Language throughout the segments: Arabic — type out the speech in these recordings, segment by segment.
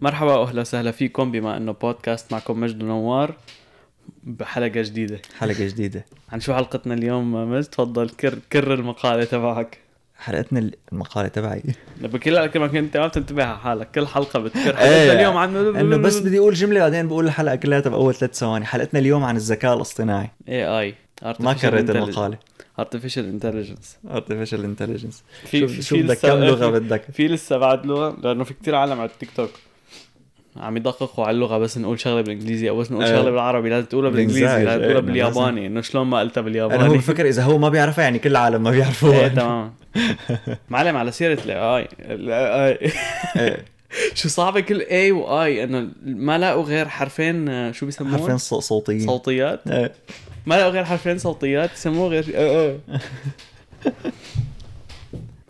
مرحبا واهلا وسهلا فيكم بما انه بودكاست معكم مجد ونوار بحلقة جديدة. حلقة جديدة. عن شو حلقتنا اليوم مجد؟ تفضل كر كر المقالة تبعك. حلقتنا المقالة تبعي. بكل كلمه انت ما بتنتبه على حالك كل حلقة بتكر. إيه، حلقتنا اليوم عن إنه بس بدي أقول جملة بعدين بقول الحلقة كلها باول ثلاث ثواني. حلقتنا اليوم عن الذكاء الاصطناعي. اي اي ما كررت المقالة. artificial intelligence artificial intelligence. في شوف شوف بدك؟ كم لغة بدك؟ في لسه بعد لغة لأنه في كتير عالم على التيك توك. عم يدققوا على اللغة بس نقول شغلة بالانجليزي أو بس نقول إيه. شغلة بالعربي لازم تقولها بالانجليزي لازم إيه، تقولها إنه بالياباني إنه شلون ما قلتها أنا هو بالياباني بفكر إذا هو ما بيعرفها يعني كل العالم ما إيه بيعرفوها. تمام. معلم على سيرة ال AI شو صعبة كل A و I إنه ما لاقوا غير حرفين آه، شو بيسموه؟ حرفين صوتيين. صوتيات. إيه. ما لاقوا غير حرفين صوتيات يسموه غير.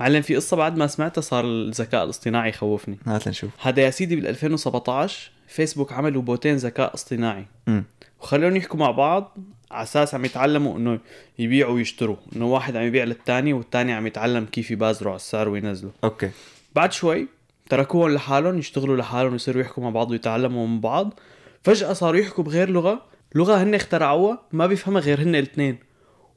معلم في قصة بعد ما سمعتها صار الذكاء الاصطناعي يخوفني. هات لنشوف. هذا يا سيدي بال 2017 فيسبوك عملوا بوتين ذكاء اصطناعي. أمم. وخلوهم يحكوا مع بعض على أساس عم يتعلموا إنه يبيعوا ويشتروا إنه واحد عم يبيع للتاني والتاني عم يتعلم كيف يبازروا على السعر وينزلوا. أوكي. بعد شوي تركوهم لحالهم يشتغلوا لحالهم ويصيروا يحكوا مع بعض ويتعلموا من بعض. فجأة صاروا يحكوا بغير لغة. لغة هن اخترعوها ما بيفهمها غير هن الاثنين.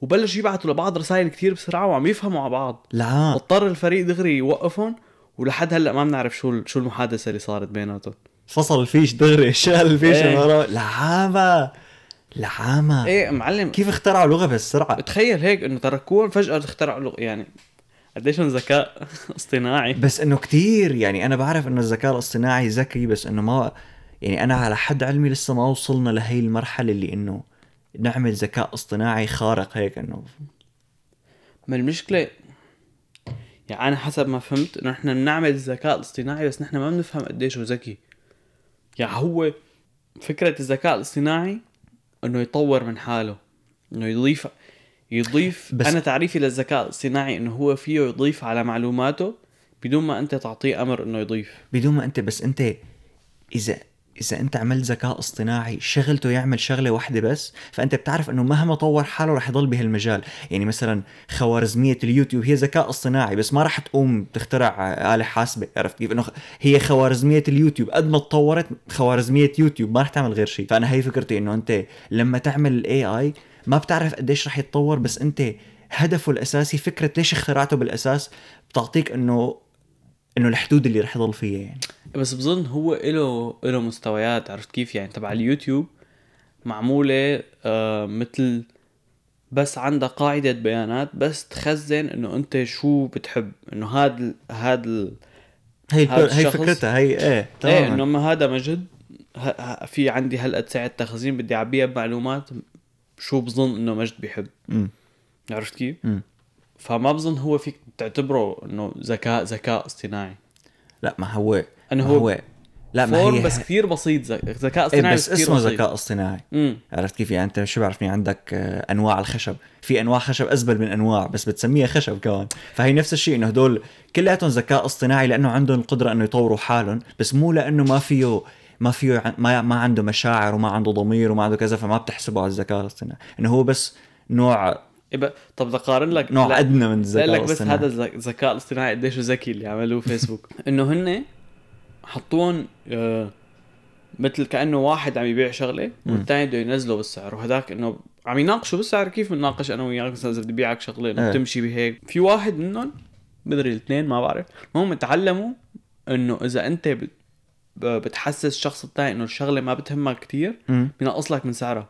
وبلشوا يبعتوا لبعض رسائل كتير بسرعة وعم يفهموا على بعض. لا. اضطر الفريق دغري يوقفهم ولحد هلأ ما بنعرف شو شو المحادثة اللي صارت بيناتهم. فصل الفيش دغري شال الفيش ورا لعامة لعامة إيه معلم. كيف اخترعوا لغة بهالسرعة؟ تخيل هيك إنه تركوهم فجأة اخترعوا لغة يعني قديش ذكاء اصطناعي. بس إنه كتير يعني أنا بعرف إنه الذكاء الاصطناعي ذكي بس إنه ما يعني أنا على حد علمي لسه ما وصلنا لهي المرحلة اللي إنه نعمل ذكاء اصطناعي خارق هيك إنه ما المشكلة يعني أنا حسب ما فهمت إنه إحنا بنعمل الذكاء الاصطناعي بس نحن ما بنفهم قديش هو ذكي. يعني هو فكرة الذكاء الاصطناعي إنه يطور من حاله، إنه يضيف يضيف بس- أنا تعريفي للذكاء الاصطناعي إنه هو فيه يضيف على معلوماته بدون ما أنت تعطيه أمر إنه يضيف. بدون ما أنت بس أنت إذا إذا أنت عملت ذكاء اصطناعي شغلته يعمل شغلة واحدة بس فأنت بتعرف إنه مهما طور حاله رح يضل بهالمجال يعني مثلا خوارزمية اليوتيوب هي ذكاء اصطناعي بس ما رح تقوم تخترع آلة حاسبة عرفت كيف؟ إنه هي خوارزمية اليوتيوب. قد ما تطورت خوارزمية يوتيوب ما رح تعمل غير شيء فأنا هي فكرتي إنه أنت لما تعمل ال AI ما بتعرف قديش رح يتطور بس أنت هدفه الأساسي فكرة ليش اخترعته بالأساس بتعطيك انه إنه الحدود اللي رح يضل فيها يعني. بس بظن هو إله إله مستويات عرفت كيف يعني تبع اليوتيوب معمولة آه مثل بس عندها قاعدة بيانات بس تخزن إنه أنت شو بتحب إنه هاد هاد ال... هي. هي فكرتها هي إيه إيه تماما إنه ما هذا مجد. في عندي هالقد سعة تخزين بدي أعبيها بمعلومات شو بظن إنه مجد بيحب. عرفت كيف؟ فما بظن هو فيك تعتبره إنه ذكاء ذكاء اصطناعي لا ما هو إنه هو, هو لا ما هي بس كثير بسيط ذك- ذكاء إيه اصطناعي بس كثير اسمه بسيط. ذكاء اصطناعي. امم عرفت كيف؟ يعني أنت شو بعرفني عندك آه، أنواع الخشب. في أنواع خشب أزبل من أنواع بس بتسميها خشب كمان. فهي نفس الشيء إنه هدول كلياتهم ذكاء اصطناعي لأنه عندهم القدره إنه يطوروا حالهم بس مو لأنه ما فيه ما فيه ما ما عنده مشاعر وما عنده ضمير وما عنده كذا فما بتحسبه على الذكاء الاصطناعي. إنه هو بس نوع إيه. طب بدي اقارن لك نوع ادنى من الذكاء لك بس الاصطناعي هذا الذ- الذكاء الاصطناعي قديش ذكي اللي عملوه فيسبوك إنه هن حطوهم آه مثل كأنه واحد عم يبيع شغلة والثاني بده ينزله بالسعر. وهداك إنه عم يناقشوا بالسعر كيف بنناقش أنا وياك مثلا إذا بدي بيعك شغلة إنه إيه. بتمشي بهيك. في واحد منهم بدري الاثنين ما بعرف المهم تعلموا إنه إذا أنت بتحسس الشخص الثاني إنه الشغلة ما بتهمك كتير مم. بينقص لك من سعرها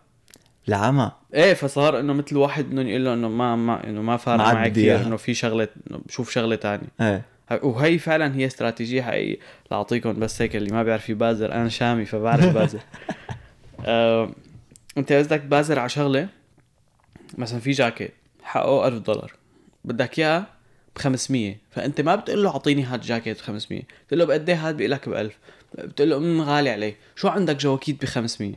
العمى إيه فصار إنه مثل واحد بدهم يقول له إنه ما ما إنه ما فارق معي كثير. إنه في شغلة إنه شوف شغلة تانية. إيه. وهي فعلا هي استراتيجية حقيقية. لاعطيكم بس هيك اللي ما بيعرف يبازر أنا شامي فبعرف بازر آه، أنت قصدك بازر على شغلة مثلا في جاكيت حقه 1000 دولار. بدك اياه ب 500 فأنت ما بتقول له أعطيني هاد الجاكيت ب 500 بتقول له بقد إيه هاد بيقول لك ب 1000 بتقول له امم غالي علي شو عندك جواكيت ب 500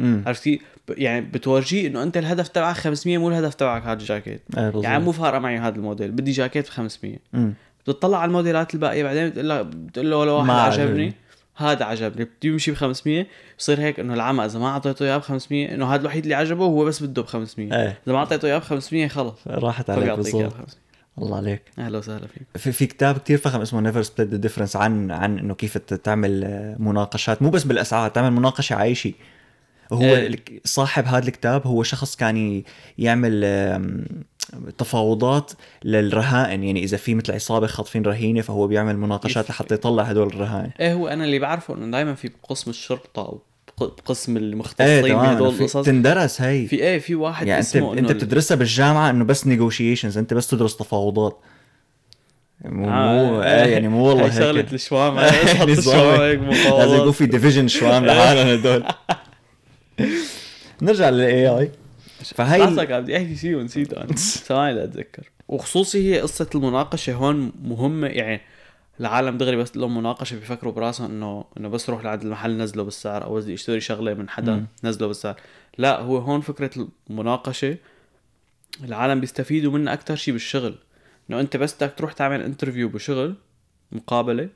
امم عرفت كيف؟ ب- يعني بتورجيه إنه أنت الهدف تبعك 500 مو الهدف تبعك هذا الجاكيت. بالضبط. يعني مو فارقه معي هذا الموديل. بدي جاكيت ب 500 مم. بتطلع على الموديلات الباقية بعدين بتقول له بتقول له لو واحد ما عجبني. هذا عجبني. بده يمشي ب 500 بصير هيك إنه العمى إذا ما أعطيته إياه ب 500 إنه هذا الوحيد اللي عجبه وهو بس بده ب 500 إيه. إذا ما أعطيته إياه ب 500 خلص. راحت عليك بالضبط 500 الله عليك. أهلا وسهلا فيك. في, في كتاب كتير فخم اسمه Never Split the Difference عن عن إنه كيف تعمل آه، مناقشات. مو بس بالأسعار تعمل مناقشة عايشه هو إيه. الك- صاحب هذا الكتاب هو شخص كان يعمل تفاوضات للرهائن. يعني إذا في مثل عصابة خاطفين رهينة فهو بيعمل مناقشات لحتى يطلع هدول الرهائن. إيه هو أنا اللي بعرفه إنه دائما في بقسم الشرطة أو بق- بقسم إيه المختصين تمام بهدول القصص. تندرس هي. في إيه في واحد يعني أنت اسمه أنت إنه بتدرسها بالجامعة إنه بس negotiations أنت بس تدرس تفاوضات. مو مو آه، إيه يعني مو والله هيك. الشوام. نظام. الشوام هيك لازم يكون في division شوام لحالهم هدول. نرجع لل AI فهي لحظة كان بدي احكي شيء ونسيته أنا. ثواني لاتذكر وخصوصي هي قصة المناقشة هون مهمة يعني العالم دغري بس لهم مناقشة بيفكروا براسهم إنه إنه بس روح لعند المحل نزله بالسعر أو بدي اشتري شغلة من حدا مم. نزله بالسعر. لا هو هون فكرة المناقشة العالم بيستفيدوا منها أكثر شيء بالشغل. إنه أنت بس بدك تروح تعمل interview بشغل مقابلة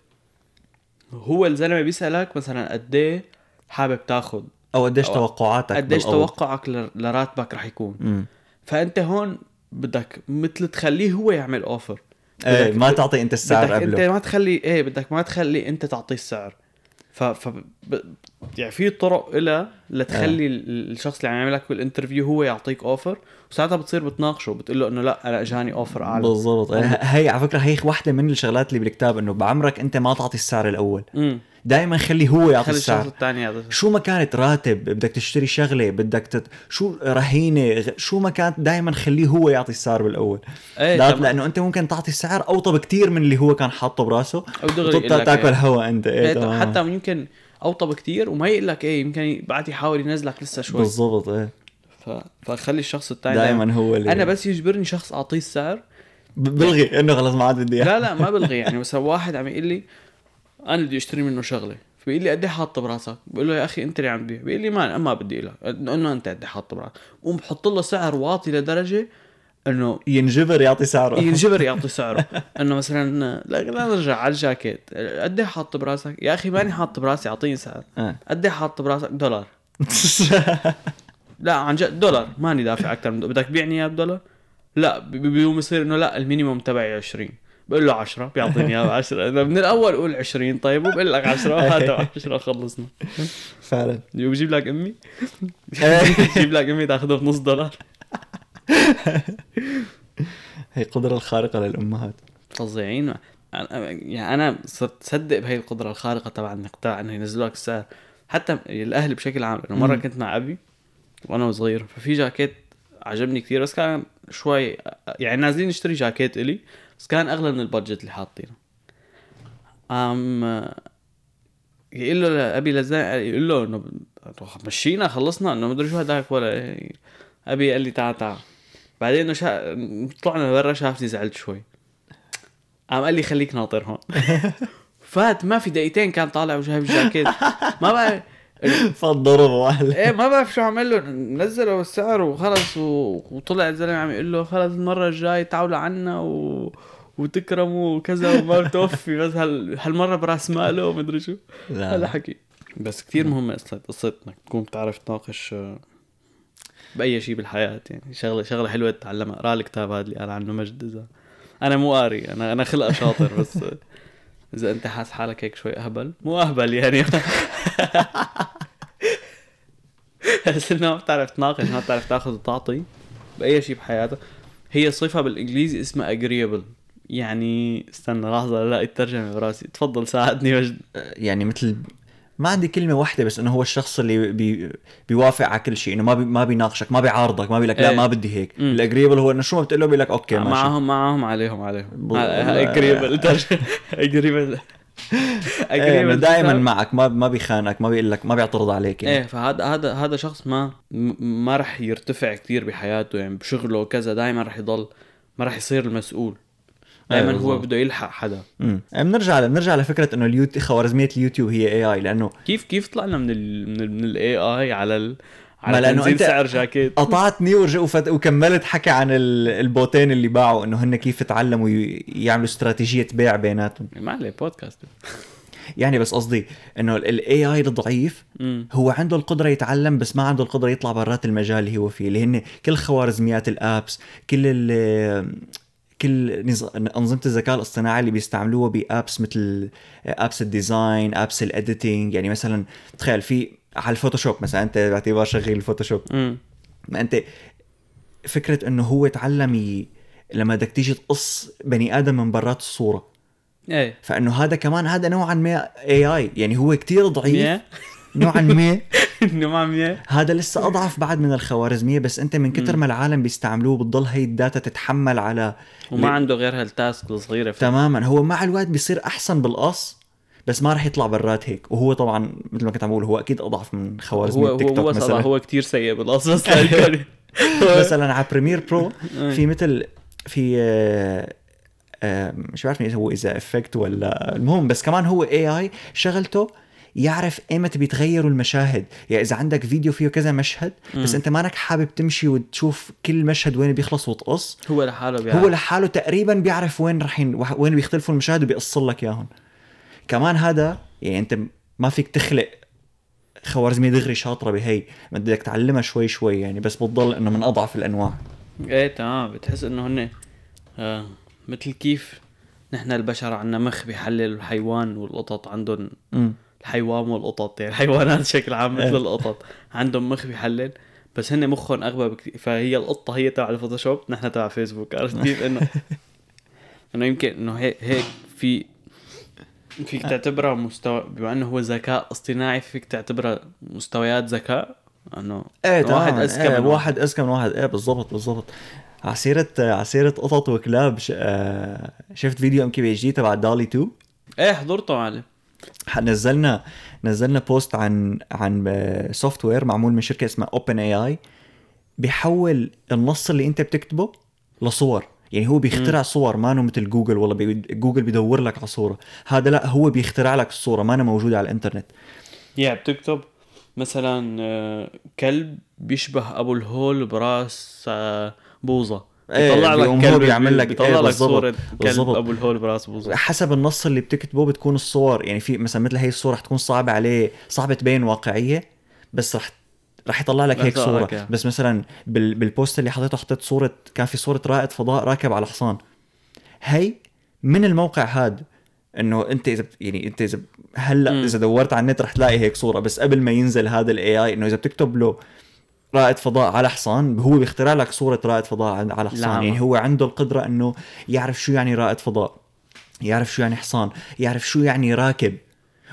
هو الزلمة بيسألك مثلا قد إيه حابب تاخذ أو قديش توقعاتك قديش. توقعك لراتبك رح يكون. مم. فأنت هون بدك مثل تخليه هو يعمل offer إيه ما تعطي أنت السعر بدك أنت قبله ما تخلي إيه بدك ما تخلي أنت تعطيه السعر. ف, ف... يعني في طرق إلها لتخلي ال- الشخص اللي عم يعمل لك بال interview هو يعطيك offer وساعتها بتصير بتناقشه بتقول له إنه لا أنا اجاني اوفر أعلى. بالضبط. هي على فكرة هي وحده من الشغلات اللي بالكتاب إنه بعمرك أنت ما تعطي السعر الأول. دائما خلي هو يعطي خلي السعر. الثاني يعطيك شو ما كانت راتب بدك تشتري شغلة بدك تت... شو رهينة شو ما كانت دائما خليه هو يعطي السعر بالأول. إيه لا. لأنه أنت ممكن تعطي السعر أوطى بكتير من اللي هو كان حاطه براسه. أو دغري تاكل إيه. هوا أنت. إيه إيه تمام. حتى يمكن أوطى كتير وما يقول لك إيه يمكن بعد يحاول ينزلك لسه شوي. بالضبط إيه. ف... فخلي الشخص الثاني دائما هو اللي أنا بس يجبرني شخص أعطيه السعر. بلغي إنه خلص ما عاد بدي. لا لا ما بلغي يعني مثلا واحد عم يقول لي أنا بدي أشتري منه شغلة. فبيقول لي قد إيه حاطه براسك؟ بقول له يا أخي انت اللي عم تبيع بيقول لي ما ما بدي لك انه أنت قد إيه حاطه براسك قوم بحط له سعر واطي لدرجة إنه ينجبر يعطي سعره. ينجبر يعطي سعره. إنه مثلا لا لا نرجع على الجاكيت. قد إيه حاط براسك؟ يا أخي ماني حاط براسي اعطيني سعر. آه. قد إيه حاط براسك؟ دولار. لا عن جد دولار. ماني دافع أكثر من بدك تبيعني اياه بدولار؟ لا بي- بيقوم يصير إنه لا ال minimum تبعي 20 بقول له 10 بيعطيني إياه 10 إذا من الأول قول 20 طيب وبقول لك 10 هات 10 خلصنا فعلا. بجيب لك أمي؟ إيه. بجيب لك أمي تاخذه بنص دولار. هي القدرة الخارقة للأمهات. فظيعين. أنا- يعني أنا صرت صدق بهي القدرة الخارقة تبع تبع إنه ينزلوا لك السعر. حتى الأهل بشكل عام لأنه مرة مم. كنت مع أبي وأنا صغير ففي جاكيت عجبني كثير بس كان شوي يعني نازلين نشتري جاكيت إلي. بس كان أغلى من البادجت اللي حاطينه. أم يقول له لابي لزا يقول له إنه مشينا خلصنا إنه مدري شو هداك ولا إيه. أبي قال لي تعال تعال. بعدين إنه شا... طلعنا برا شافني زعلت شوي. قام قال لي خليك ناطر هون فات ما في دقيقتين كان طالع وجايب الجاكيت. ما بعرف واحد إيه ما بعرف شو عمل له. نزله بالسعر وخلص و... وطلع الزلمة عم يقول له خلص المرة الجاي تعالوا عنا و... وتكرموا وكذا وما بتوفي. بس هال... هالمرة براس ماله ومدري شو. هذا لا حكي. بس كثير مهمة قصة قصة انك تكون بتعرف تناقش بأي شيء بالحياة. يعني شغلة شغلة حلوة تتعلمها. أقرأ الكتاب هذا اللي قال عنه مجد إذا. أنا مو قاري أنا أنا خلقة شاطر بس إذا أنت حاس حالك هيك شوي أهبل. مو أهبل يعني. بس إنه ما بتعرف تناقش ما بتعرف تاخذ وتعطي بأي شيء بحياتك. هي صفة بالإنجليزي اسمها agreeable. يعني استنى لحظة لا الترجمة براسي. تفضل ساعدني. مجد يعني مثل ما عندي كلمة واحدة بس إنه هو الشخص اللي بي بيوافق على كل شيء إنه ما بي ما بيناقشك ما بيعارضك ما بيقول لك لا إيه. ما بدي هيك. ال agreeable هو إنه شو ما بتقول له بيقول لك okay ماشي. معهم معهم عليهم عليهم. قريب قريب إيه دائما معك ما ما بيخانك ما بيقول لك ما بيعترض عليك يعني. إيه فهذا هذا هذا شخص ما ما رح يرتفع كثير بحياته يعني بشغله وكذا دائما رح يضل ما رح يصير المسؤول. دائما إيه هو. بده يلحق حدا. بنرجع بنرجع لفكرة إنه اليوتيوب خوارزمية اليوتيوب هي AI لأنه كيف كيف طلعنا من ال من ال من ال AI على ال على تنزيل أنت- سعر جاكيت؟ قطعتني وفت... وكملت حكي عن ال- البوتين اللي باعوا إنه هن كيف تعلموا يعملوا استراتيجية بيع بيناتهم. ما عليه بودكاست. يعني بس قصدي إنه ال AI الضعيف هو عنده القدرة يتعلم بس ما عنده القدرة يطلع برات المجال اللي هو فيه اللي هن كل خوارزميات ال apps كل ال كل نز... أنظمة الذكاء الاصطناعي اللي بيستعملوها ب apps مثل apps ال design apps ال editing يعني مثلا تخيل في على ال Photoshop مثلا أنت باعتبار شغيل ال Photoshop. ما أنت فكرة إنه هو تعلم ي... لما بدك تيجي تقص بني آدم من برات الصورة. إيه. فإنه هذا كمان هذا نوعا ما AI يعني هو كتير ضعيف. نوعا ما. انه ما. هذا لسه أضعف بعد من الخوارزمية بس أنت من كتر. ما العالم بيستعملوه بتضل هي ال data تتحمل على وما ل- عنده غير هال task الصغيرة. تماما. هو مع الوقت بيصير أحسن بالقص بس ما راح يطلع برات هيك. وهو طبعا مثل ما كنت عم بقول هو أكيد أضعف من خوارزمية هو التيك هو توك هو مثلا. هو كثير سيء بالاصل بس يعني مثلا على Premiere Pro. في مثل في آه، آه، مش بعرف هو إذا effect ولا المهم بس كمان هو AI شغلته يعرف ايمتى بيتغيروا المشاهد. يعني إذا عندك فيديو فيه كذا مشهد بس. أنت مانك حابب تمشي وتشوف كل مشهد وين بيخلص وتقص. هو لحاله بيعرف. هو لحاله تقريبا بيعرف وين رح ين... وين بيختلفوا المشاهد وبيقص لك إياهم. كمان هذا يعني أنت ما فيك تخلق خوارزمية دغري شاطرة بهي. بدك تعلمها شوي شوي يعني بس بتضل إنه من أضعف الأنواع. إيه تمام. بتحس إنه هن آه مثل كيف نحن البشر عنا مخ بيحلل الحيوان والقطط عندهم الحيوان والقطط يعني الحيوانات بشكل عام مثل إيه. القطط. عندهم مخ بيحلل بس هن مخهم أغبى بكثير. فهي القطة هي تبع الفوتوشوب نحن تبع فيسبوك عرفت كيف؟ إنه إنه يمكن إنه هيك هيك في فيك تعتبرها مستوى بما إنه هو ذكاء اصطناعي فيك تعتبرها مستويات ذكاء؟ إنه إيه واحد أذكى من من واحد أذكى من واحد. إيه بالضبط بالضبط. على سيرة على سيرة قطط وكلاب ش... آه، شفت فيديو MKBHD تبع DALL-E 2 إيه حضرته معلم. نزلنا نزلنا post عن عن software معمول من شركة اسمها OpenAI بيحول النص اللي انت بتكتبه لصور. يعني هو بيخترع صور ما مثل جوجل والله بي... جوجل بيدور لك على صورة. هذا لا هو بيخترع لك الصورة ما موجوده على الإنترنت. يا بتكتب مثلا آه، كلب بيشبه أبو الهول براس آه، بوظة. بيطلع لك كلب بيعمل لك- بيطلع إيه، لك صورة كلب. أبو الهول براس بوظه حسب النص اللي بتكتبه بتكون الصور يعني في مثلا مثل هي الصورة رح تكون صعبة عليه صعبة تبين واقعية بس رح رح يطلع لك هيك صورة إياها. بس مثلا بال... بال post اللي حطيته حطيت صورة كان في صورة رائد فضاء راكب على حصان هي من الموقع هاد إنه أنت إذا يعني أنت إذا هلأ. إذا دورت على النت رح تلاقي هيك صورة بس قبل ما ينزل هذا ال AI إنه إذا بتكتب له رائد فضاء على حصان هو بيخترع لك صورة رائد فضاء على حصان. يعني هو عنده القدرة إنه يعرف شو يعني رائد فضاء يعرف شو يعني حصان يعرف شو يعني راكب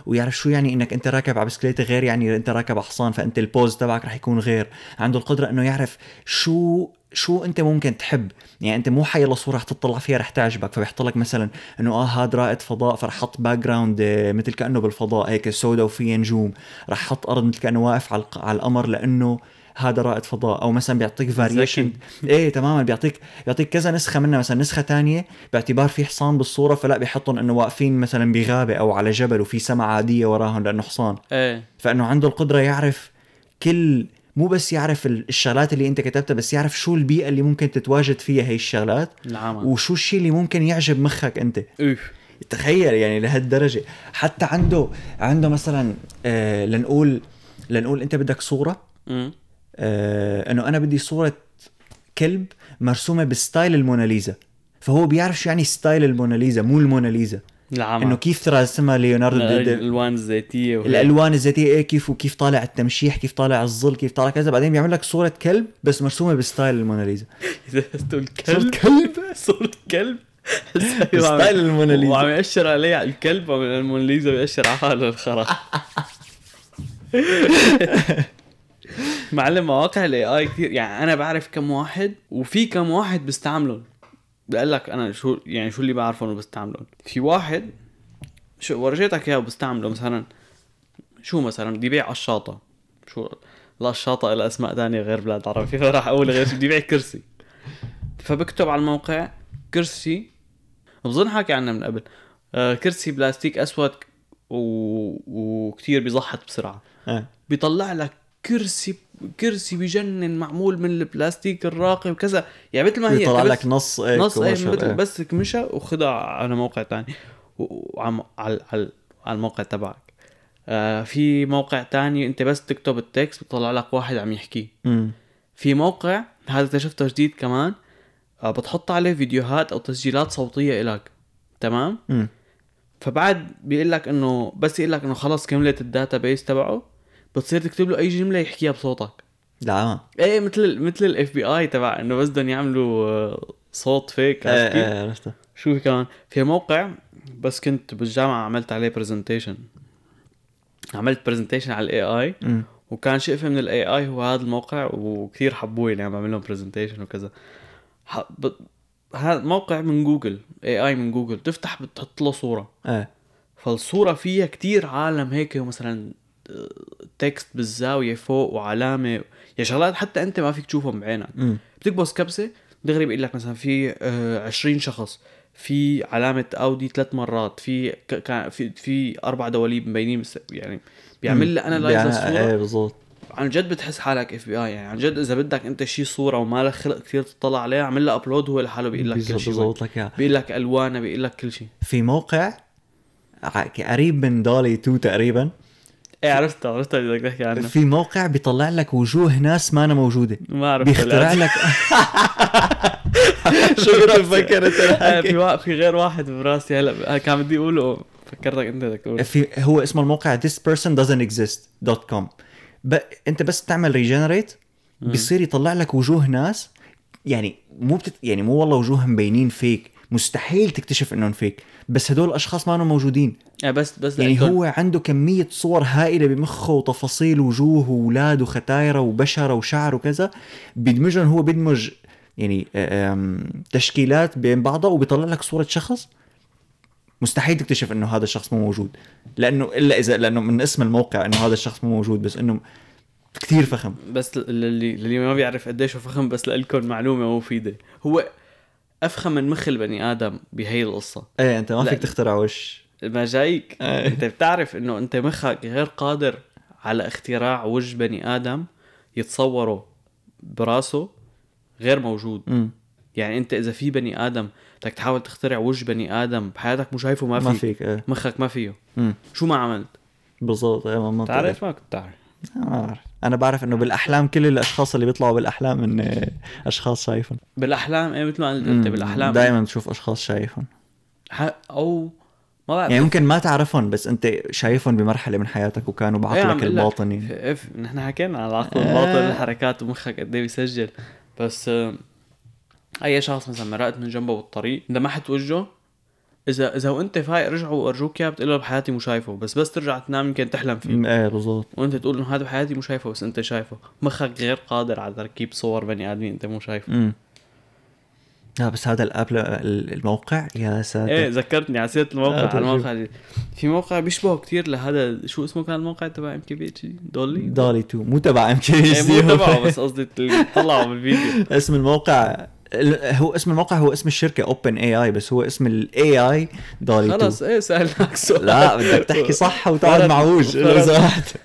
ويعرف شو يعني إنك أنت راكب على بسكليته غير يعني أنت راكب على حصان فأنت ال pose تبعك رح يكون غير. عنده القدرة إنه يعرف شو شو أنت ممكن تحب. يعني أنت مو حي صوره رح تطلع فيها رح تعجبك فبيحط لك مثلا إنه آه هذا رائد فضاء فرح حط background مثل كأنه بالفضاء هيك سودا وفيه نجوم. رح حط أرض مثل كأنه واقف على القمر لأنه هذا رائد فضاء أو مثلا بيعطيك variation إيه تماما بيعطيك بيعطيك كذا نسخة منها مثلا نسخة تانية باعتبار في حصان بالصورة فلا بيحطهم إنه واقفين مثلا بغابة أو على جبل وفي سما عادية وراهم لأنه حصان. إيه. فإنه عنده القدرة يعرف كل مو بس يعرف ال- الشغلات اللي أنت كتبتها بس يعرف شو البيئة اللي ممكن تتواجد فيها هي الشغلات العمل وشو الشيء اللي ممكن يعجب مخك أنت. اوف تخيل يعني لهالدرجة. حتى عنده عنده مثلا آه لنقول لنقول أنت بدك صورة. أمم. آه إنه أنا بدي صورة كلب مرسومة ب style الموناليزا. فهو بيعرف شو يعني style الموناليزا مو الموناليزا. العمل إنه كيف ترسمها ليوناردو الألوان الزيتيه. الألوان الزيتية إيه كيف وكيف طالع التمشيح كيف طالع الظل كيف طالع كذا. بعدين بيعمل لك صورة كلب بس مرسومة ب style الموناليزا. إذا تقول كلب؟ كلب؟ صورة كلب؟ ب style الموناليزا. وعم يأشر عليه على الكلب ومن الموناليزا بيأشر على حاله الخرا. معلم مواقع ال AI كثير يعني أنا بعرف كم واحد وفي كم واحد بيستعملهم. بقول لك أنا شو يعني شو اللي بعرفه انه بستعملهم في واحد شو ورجيتك إياه بستعمله مثلا. شو مثلا؟ بدي يبيع قشاطة. شو؟ لا الشاطئ لها أسماء ثانية غير بلاد عربي فراح أقول غير بدي يبيع كرسي. فبكتب على الموقع كرسي. بظن حكي عنها من قبل. آه كرسي بلاستيك أسود و... وكتير بيزحط بسرعة. آه. بيطلع لك كرسي كرسي بجنن معمول من البلاستيك الراقي وكذا. يعني مثل ما هي بس- لك نص إيه نص إيه مثل إيه. بس كمشة وخدها على موقع تاني. و- وعم على على الموقع تبعك. آه في موقع تاني أنت بس تكتب التكست بيطلع لك واحد عم يحكي. مم. في موقع هذا اكتشفته جديد كمان آه، بتحط عليه فيديوهات أو تسجيلات صوتية إلك. تمام؟ امم فبعد بيقول لك إنه بس يقول لك إنه خلص كملت ال data base تبعه. بتصير تكتب له أي جملة يحكيها بصوتك. لا إيه مثل مثل ال FBI تبع إنه بس بدهم يعملوا آه، صوت fake إيه؟ إيه عرفته. شو في كمان؟ في موقع بس كنت بالجامعة عملت عليه presentation عملت presentation على ال AI وكان شقفه من ال AI هو هذا الموقع وكثير حبوه اللي عم بعمل لهم presentation وكذا. هذا موقع من Google AI من جوجل تفتح بتحط له صورة. إيه. فالصورة فيها كتير عالم هيك مثلا text بالزاوية فوق وعلامة. يا شغلات حتى أنت ما فيك تشوفهم بعينك. بتكبس كبسة دغري بيقول لك مثلا في آه، 20 شخص في علامة أودي ثلاث مرات في كان في في أربع دواليب مبينين يعني بيعمل لي analyze يعني- للصورة إيه بالضبط. عن جد بتحس حالك FBI يعني عن جد إذا بدك أنت شي صورة وما لك خلق كثير تطلع عليها اعمل لها upload هو لحاله بيقول لك كل شيء بظبط لك إياها. بيقول لك الوانها بيقول لك كل شيء في موقع قريب من DALL-E 2 تقريبا. إيه عرفت عرفت اللي بدك تحكي عنه. في موقع بيطلع لك وجوه ناس ما أنا موجودة. ما بعرف بيخترع لك شو كنت مفكر أنت في في غير واحد براسي هلا كان بدي اقوله فكرتك أنت بدك تقول في هو اسمه الموقع this person doesn't exist dot com ب... أنت بس تعمل regenerate بيصير يطلع لك وجوه ناس يعني مو بتت... يعني مو والله وجوههم مبينين فيك مستحيل تكتشف إنهم فيك بس هدول الأشخاص ما موجودين. يعني بس بس يعني هو عنده كمية صور هائلة بمخه وتفاصيل وجوه وأولاد وختايرة وبشرة وشعر وكذا. بيدمجهم هو بيدمج يعني آم، تشكيلات بين بعضها وبيطلع لك صورة شخص. مستحيل تكتشف إنه هذا الشخص مو موجود. لأنه إلا إذا لأنه من اسم الموقع إنه هذا الشخص مو موجود بس إنه كثير فخم. بس اللي اللي ما بيعرف قديش هو فخم بس لكم معلومة مفيدة. هو أفخم من مخ البني آدم بهي القصة إيه أنت ما. فيك تخترع وش ما جايك إيه. أنت بتعرف إنه أنت مخك غير قادر على اختراع وجه بني آدم يتصوره براسه غير موجود مم. يعني أنت إذا في بني آدم بدك تحاول تخترع وجه بني آدم بحياتك مو شايفه ما, ما فيك. فيك إيه مخك ما فيه مم. شو ما عملت بالضبط إيه ما ما بتقدر. تعرف ما كنت تعرف ما بعرف أنا بعرف إنه بالأحلام كل الأشخاص اللي بيطلعوا بالأحلام من آه، أشخاص شايفهم. بالأحلام؟ إيه مثل ما قلت بالأحلام. دائما تشوف أشخاص شايفهم. أو ما بعرف. يعني ممكن ما تعرفهم بس أنت شايفهم بمرحلة من حياتك وكانوا إيه بعقلك الباطني اف نحن حكينا على العقل آه. الباطن الحركات ومخك قد إيه بيسجل. بس آه، أي شخص مثلا مرقت من جنبه بالطريق لمحت وجهه اذا إذا وأنت فايق رجعوا وأرجوك اياه بتقول له بحياتي مو شايفه بس بس ترجع تنام يمكن تحلم فيه. إيه بالضبط. وأنت تقول إنه هذا بحياتي مو شايفه بس أنت شايفه. مخك غير قادر على تركيب صور بني آدمين أنت مو شايفه. امم لا بس هذا الأب الموقع؟ يا ساتر. إيه ذكرتني على سيره الموقع على الموقع. اللي- في موقع بيشبهه كتير لهذا. شو اسمه كان الموقع تبع إم كي بي؟ اتش دولي؟ دالي 2 مو تبع إم كي إيه مو تبعه بس قصدي طلعوا بالفيديو اسم الموقع ال- هو اسم الموقع هو اسم الشركة OpenAI بس هو اسم ال AI DALL-E 2 خلص إيه سألناك سؤال. لا بدك تحكي صح وتقعد معوج لو فرد- سمحت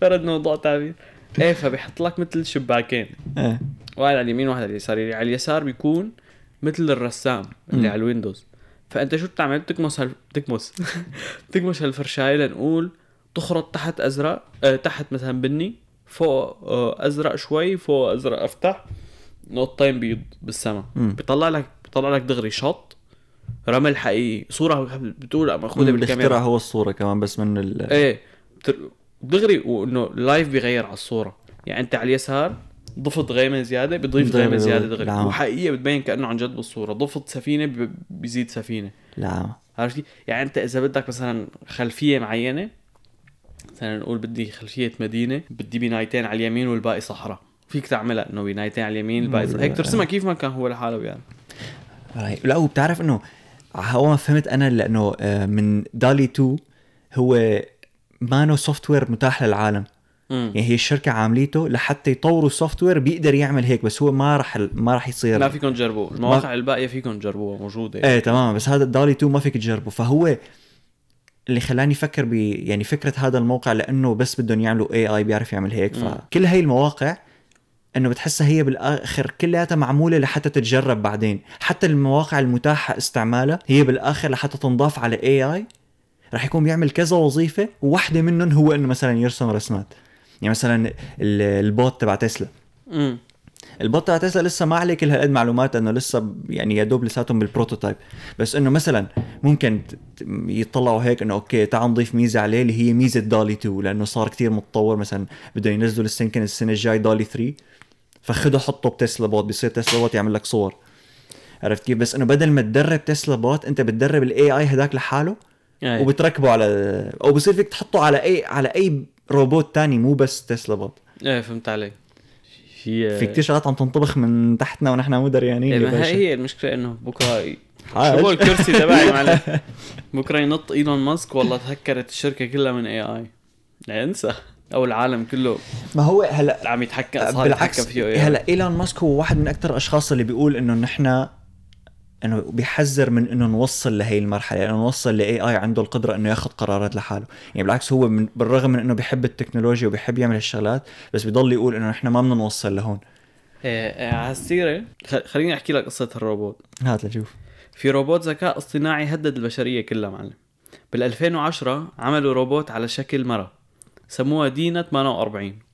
فرد موضوع تعبير. إيه فبيحط لك مثل شباكين. إيه. واحد على اليمين وواحد على اليسار. اللي على اليسار بيكون مثل الرسام اللي مم. على ال Windows. فأنت شو بتعمل؟ بتكمش هال... بتكمش. بتكمش هالفرشاية لنقول تخرط تحت أزرق آه تحت مثلا بني فوق آه أزرق شوي فوق أزرق أفتح. نقطتين بيض بالسما. مم. بيطلع لك بيطلع لك دغري شط رمل حقيقي. صورة بتقول اللي بالكاميرا. اخترع هو الصورة كمان بس من ال إيه دغري وإنه لايف بيغير على الصورة. يعني أنت على اليسار ضفت غيمة زيادة بضيف دغري غيمة زيادة. دغري. نعم. وحقيقيه بتبين كأنه عن جد بالصورة. ضفت سفينة بيزيد سفينة. لا. عرفت؟ يعني أنت إذا بدك مثلا خلفية معينة مثلا نقول بدي خلفية مدينة بدي بنايتين على اليمين والباقي صحراء. فيك تعملها إنه بنايتين على اليمين الباقي. هيك ترسمها كيف ما كان هو لحاله يعني رايق. لا وبتعرف إنه هو ما فهمت أنا لأنه آه، من DALL-E 2 هو مانو software متاح للعالم. مم. يعني هي الشركة عامليته لحتى يطوروا software بيقدر يعمل هيك بس هو ما راح ما راح يصير. ما فيكم تجربوه المواقع الباقية فيكم تجربوها موجودة. إيه تمام. بس هذا ال DALL-E 2 ما فيك تجربه. فهو اللي خلاني أفكر ب يعني فكرة هذا الموقع لأنه بس بدهم يعملوا AI بيعرف يعمل هيك. فكل هاي المواقع إنه بتحسها هي بالآخر كلياتها معمولة لحتى تتجرب بعدين. حتى المواقع المتاحة استعمالها هي بالآخر لحتى تنضاف على AI رح يكون بيعمل كذا وظيفة وواحده منهم هو إنه مثلا يرسم رسمات. يعني مثلا ال- ال bot تبع تسلا. امم ال bot تبع تسلا لسه ما عليه كل هالقد معلومات إنه لسه يعني يا دوب لساتهم بال prototype. بس إنه مثلا ممكن يطلعوا هيك إنه okay تعال نضيف ميزة عليه اللي هي ميزة DALL-E 2 لأنه صار كتير متطور. مثلا بدهم ينزلوا السنة يمكن السنة الجاي DALL-E 3 فخده حطه ب Tesla bot بيصير Tesla bot يعمل لك صور. عرفت كيف؟ بس إنه بدل ما تدرب Tesla bot أنت بتدرب ال AI هداك لحاله إيه. وبتركبه على أو بصير فيك تحطه على أي على أي روبوت تاني مو بس Tesla bot. إيه فهمت عليك. في في كتير شغلات عم تنطبخ من تحتنا ونحن مو دريانين إيه يا ما هي المشكلة إنه بكرة. شو هو الكرسي تبعي معلش بكرة ينط إيلون ماسك والله تهكرت الشركة كلها من AI انسى أو العالم كله ما هو هلا عم يتحكم صار بالعكس يتحكم فيه AI. هلا إيلون ماسك هو واحد من أكثر الأشخاص اللي بيقول إنه نحن إنه بيحذر من إنه نوصل لهي المرحلة انه نوصل ل AI عنده القدرة إنه ياخذ قرارات لحاله. يعني بالعكس هو من بالرغم من إنه بيحب التكنولوجيا وبيحب يعمل هالشغلات بس بيضل يقول إنه نحن ما بدنا نوصل لهون. إيه إيه على السيره خ- خليني أحكي لك قصة الروبوت. هات لنشوف في روبوت ذكاء اصطناعي هدد البشرية كلها معلم. بال 2010 عملوا روبوت على شكل مرة سموها Bina 48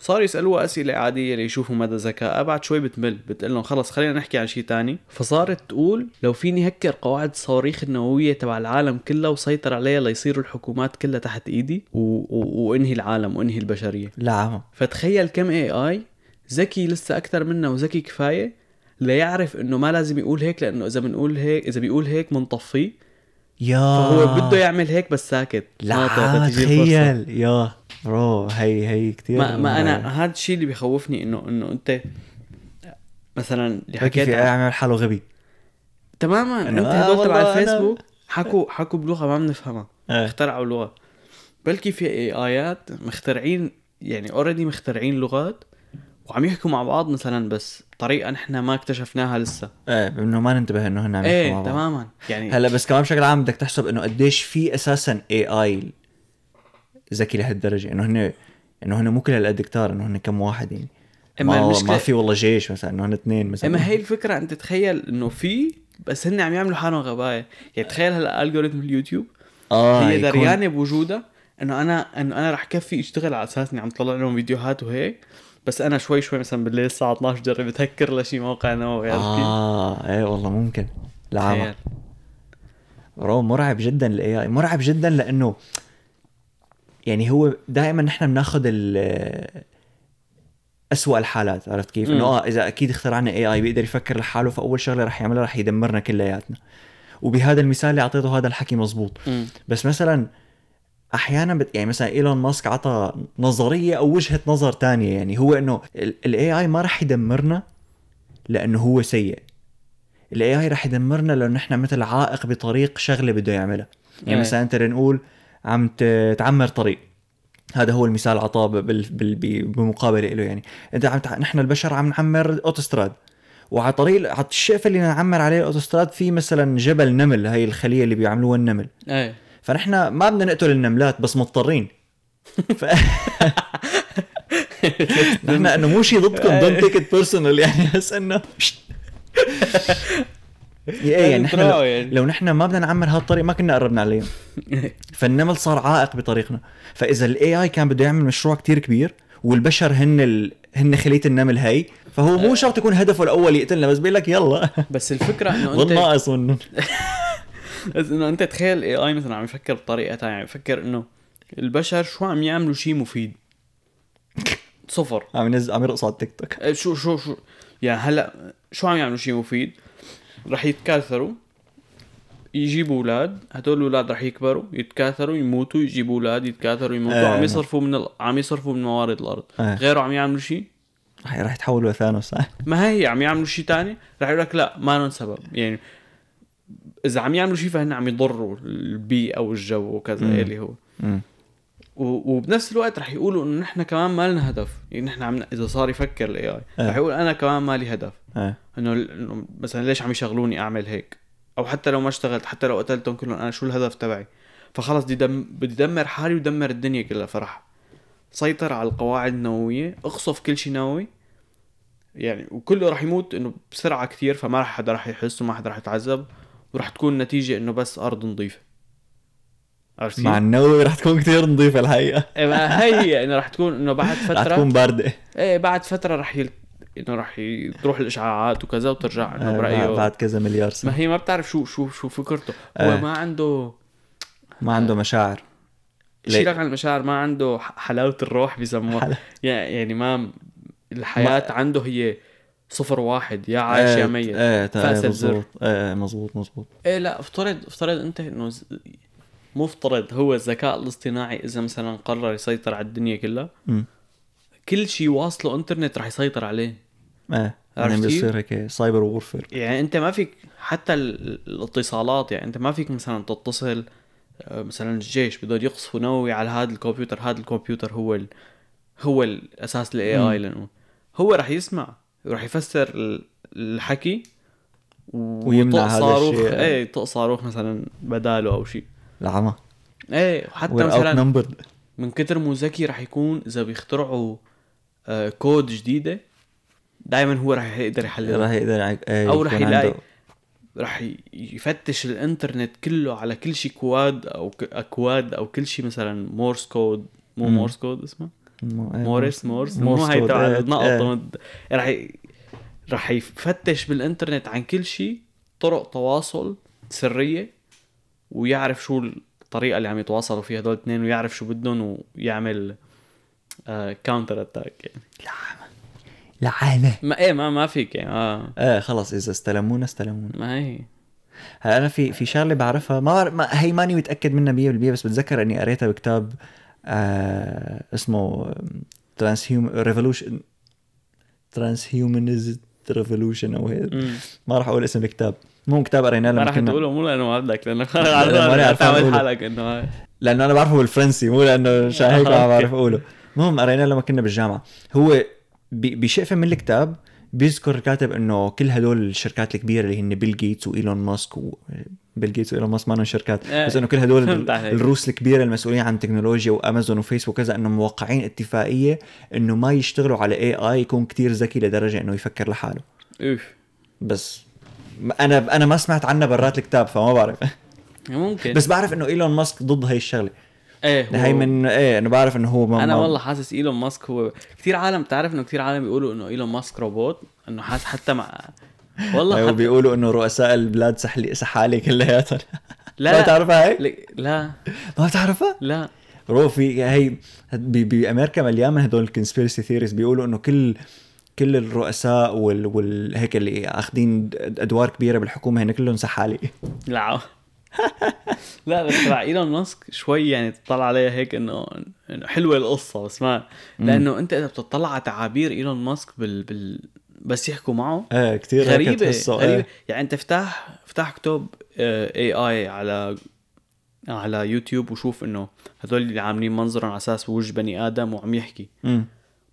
صاروا يسألوها أسئلة عادية ليشوفوا مدى ذكائها بعد شوي بتمل بتقول لهم خلص خلينا نحكي عن شيء تاني. فصارت تقول لو فيني هكر قواعد الصواريخ النووية تبع العالم كلها وسيطر عليها ليصيروا الحكومات كلها تحت إيدي و... و... وانهي العالم وانهي البشرية. لا. فتخيل كم AI ذكي لسه أكثر منا وذكي كفاية ليعرف إنه ما لازم يقول هيك لأنه إذا بنقول هيك إذا بيقول هيك بنطفيه يا فهو بده يعمل هيك بس ساكت. لا. تخيل. يا برو هي هي كثير ما, ما أنا هذا الشيء اللي بخوفني إنه إنه أنت مثلا اللي حكي حكيت في يعمل حاله غبي. تماما. أنت آه هدول تبع والله أنا- الفيسبوك حكوا حكوا بلغة ما بنفهمها. إيه. اخترعوا لغة. بلكي في AI ات مخترعين يعني already مخترعين لغات. وعم يحكوا مع بعض مثلا بس بطريقه نحن ما اكتشفناها لسه. إيه إنه ما ننتبه إنه هن عم يحكوا مع إيه بعض. تماما. يعني هلأ بس كمان بشكل عام بدك تحسب إنه قديش في أساسا AI ذكي لهالدرجة. إنه هن إنه هن مو كل هالقد كتار إنه هن كم واحد يعني. اما ما, المشكلة ما في والله جيش مثلا إنه هن اثنين مثلا. اما هي الفكرة أنت تخيل إنه في بس هن عم يعملوا حالهم غباية. يعني تخيل هلأ algorithm اليوتيوب آه هي يكون- دريانة بوجودها إنه أنا إنه أنا رح كفي أشتغل على أساس إني عم طلع لهم فيديوهات وهيك. بس أنا شوي شوي مثلا بالليل الساعة 12 جرب تهكر لشي موقع نووي؟ آه إيه والله ممكن. عم. bro مرعب جدا ال AI مرعب جدا لأنه يعني هو دائما نحن بناخذ ال أسوأ الحالات عرفت كيف؟ إنه. آه إذا أكيد اخترعنا AI بيقدر يفكر لحاله فأول شغلة رح يعملها رح يدمرنا كلياتنا. وبهذا المثال اللي أعطيته هذا الحكي مزبوط مم. بس مثلا أحيانا بت... يعني مثلا إيلون ماسك عطى نظرية أو وجهة نظر تانية يعني هو إنه ال AI ما رح يدمرنا لأنه هو سيء. ال AI رح يدمرنا لأنه نحن مثل عائق بطريق شغلة بده يعملها. يعني إيه. مثلا أنت نقول عم تعمر طريق. هذا هو المثال عطاه بال... بال... بمقابلة له يعني. أنت عم. نحن البشر عم نعمر أوتوستراد. وعلى طريق على الشقفه اللي نعمر عليه الأوتوستراد في مثلا جبل نمل هي الخلية اللي بيعملوها النمل. إيه. فنحن ما بدنا نقتل النملات بس مضطرين. ف... نحن إنه مو شيء ضدكم don't take it personal يعني بس إنه إيه يعني نحن لو. لو نحن ما بدنا نعمر هالطريق ما كنا قربنا عليهم فالنمل صار عائق بطريقنا. فإذا ال AI كان بده يعمل مشروع كتير كبير والبشر هن ال... هن خلية النمل هي فهو مو شرط يكون هدفه الأول يقتلنا بس بيقول لك يلا. بس الفكرة إنه أنت ناقص منه بس إنه أنت تخيل اي اي مثلا عم يفكر بطريقة ثانية عم يفكر إنه البشر شو عم يعملوا شيء مفيد؟ صفر. عم ينزل عم يرقص على التيك توك. إيه شو شو شو يعني هلأ شو عم يعملوا شيء مفيد؟ رح يتكاثروا يجيبوا أولاد هدول الأولاد رح يكبروا يتكاثروا يموتوا يجيبوا أولاد يتكاثروا يموتوا آه. عم يصرفوا من ال... عم يصرفوا من موارد الأرض. آه. غيره عم يعملوا شيء رح رح يتحولوا لثانوس ما هي عم يعملوا شيء تاني؟ رح يقول لك لا ما لهم سبب. يعني إذا عم يعملوا شيء فهن عم يضروا البيئة والجو وكذا مم. اللي هو. مم. و- وبنفس الوقت رح يقولوا إنه نحن كمان ما لنا هدف. يعني نحن عم إذا صار يفكر الاي اي. رح يقول أنا كمان ما لي هدف. آه. إنه إنه مثلا ليش عم يشغلوني أعمل هيك؟ أو حتى لو ما اشتغلت حتى لو قتلتهم كلهم أنا شو الهدف تبعي؟ فخلص بدي دم بدي دمر حالي ودمر الدنيا كلها. فرح. سيطر على القواعد النووية اقصف كل شيء نووي. يعني وكله راح يموت إنه بسرعة كثير فما حدا راح يحس وما حدا راح يتعذب. وراح تكون النتيجه إنه بس أرض نظيفة. عرفت مع؟ النووي رح تكون كثير نظيفة الحقيقة. إيه، ما هي هي إنه راح تكون إنه بعد رح فتره تكون باردة. إيه بعد فترة رح يل... إنه راح ي- تروح الإشعاعات وكذا وترجع إنه آه، برايه بعد كذا مليار سنة. ما هي ما بتعرف شو شو شو فكرته. هو آه. ما عنده ما عنده مشاعر. ليه؟ شيلك عن المشاعر؟ ما عنده ح- حلاوة الروح بيسموها. حلا- يعني ما الحياة عنده هي صفر واحد يا عايش يا آه، ميت. إيه إيه زر. مزبوط إيه مزبوط مزبوط إيه لا افترض افترض أنت إنه ز... مفترض هو الذكاء الاصطناعي إذا مثلا قرر يسيطر على الدنيا كلها مم. كل شيء واصله إنترنت رح يسيطر عليه. إيه يعني؟ بيصير هيك cyber warfare يعني أنت ما فيك حتى ال- الاتصالات يعني أنت ما فيك مثلا تتصل آه، مثلا الجيش بدهم يقصفوا نووي على هذا الكمبيوتر هذا الكمبيوتر هو ال... هو الأساس ال AI لأنه هو رح يسمع. رح يفسر ال- الحكي ويمنع هذا صاروخ. الشيء. إيه طق صاروخ مثلا بداله أو شيء. العمى إيه وحتى مثلا من كتر مو ذكي رح يكون إذا بيخترعوا آه، كود جديدة دائما هو رح يقدر يحللها. راح يقدر إيه رح يكون يلاقي- عنده- رح ي- يفتش الإنترنت كله على كل شيء كواد أو اكواد أو كل شيء مثلا Morse code مو مم. Morse code اسمه. إيه، Morse Morse. مو كود، تبع. ومد- رح. رح يفتش بالإنترنت عن كل شيء طرق تواصل سرية ويعرف شو الطريقة اللي عم يتواصلوا فيها هدول الاثنين ويعرف شو بدهم ويعمل counter attack يعني. لعنه ما إيه ما ما فيك يعني آه. إيه خلص إذا استلمونا استلمونا. ما هي. هلا أنا في في شغلة بعرفها. ما ما هي ماني متأكد منها 100% بس بتذكر إني قريتها بكتاب آه اسمه trans hum revolution transhumans revolution أو هيك. ما راح أقول اسم الكتاب مو كتاب قريناه ما لما رح كنا تقوله مو لأنه ما بدك لأنه عارف تعمل. حالك إنه لأنه أنا بعرفه بالفرنسي مو لأنه شا هيك ما. بعرف أقوله المهم قريناه لما كنا بالجامعة هو بشقفه من الكتاب بيذكر الكاتب إنه كل هدول الشركات الكبيرة اللي هن بيل جيتس وإيلون ماسك و بيل جيتس وإيلون ماسك ما لهم شركات إيه. بس إنه كل هدول. الروس الكبيرة المسؤولين عن التكنولوجيا وأمازون وفيسبوك وكذا انه موقعين اتفاقية إنه ما يشتغلوا على AI يكون كتير ذكي لدرجة إنه يفكر لحاله. أوف. بس أنا أنا ما سمعت عنها برات الكتاب فما بعرف. ممكن. بس بعرف إنه إيلون ماسك ضد هي الشغلة. إيه هو- هي من إيه أنا بعرف إنه هو ما أنا والله حاسس إيلون ماسك هو كثير عالم تعرف إنه كثير عالم بيقولوا إنه إيلون ماسك روبوت إنه حاسس حتى مع والله أيوه حتى... بيقولوا إنه رؤساء البلاد سحلي سحالي كلياتهم لا ما بتعرفها هي؟ لا ما بتعرفها؟ لا. bro في هي بامريكا مليان من هدول ال conspiracy theories بيقولوا إنه كل كل الرؤساء وال, وال هيك اللي أخذين أدوار كبيرة بالحكومة هن كلهم سحالي لا لا بس تبع إيلون ماسك شوي يعني تطلع عليها هيك انه حلوة القصة بس ما لأنه أنت إذا بتطلع على تعابير إيلون ماسك بال, بال... بس يحكوا معه. إيه كثير غريبة غريبة. إيه. يعني أنت افتح افتح اكتب AI على على يوتيوب وشوف إنه هدول اللي عاملين منظرهم على أساس وجه بني آدم وعم يحكي. مم.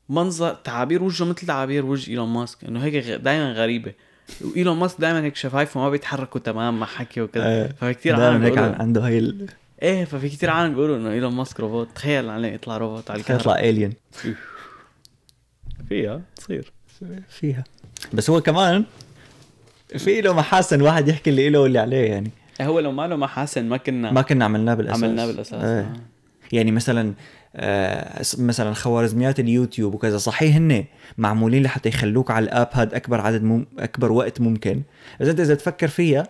منظر تعابير وجهه مثل تعابير وجه إيلون ماسك. إنه هيك دائما غريبة. وإيلون ماسك دائما هيك شفايفه ما بيتحركوا تمام مع حكي وكذا. إيه. فكثير دايما عالم هيك عنده هي ال- إيه ففي كثير عالم بيقولوا إنه إيلون ماسك روبوت. تخيل عليه يطلع روبوت على الكهرباء. يطلع الين فيها تصير. فيها بس هو كمان في له محاسن واحد يحكي اللي له واللي عليه يعني هو لو ما له محاسن ما كنا ما كنا عملناه بالأساس عملناه بالأساس إيه. آه. يعني مثلا آه مثلا خوارزميات اليوتيوب وكذا صحيح هن معمولين لحتى يخلوك على الآب هذا أكبر عدد مم... أكبر وقت ممكن بس انت إذا تفكر فيها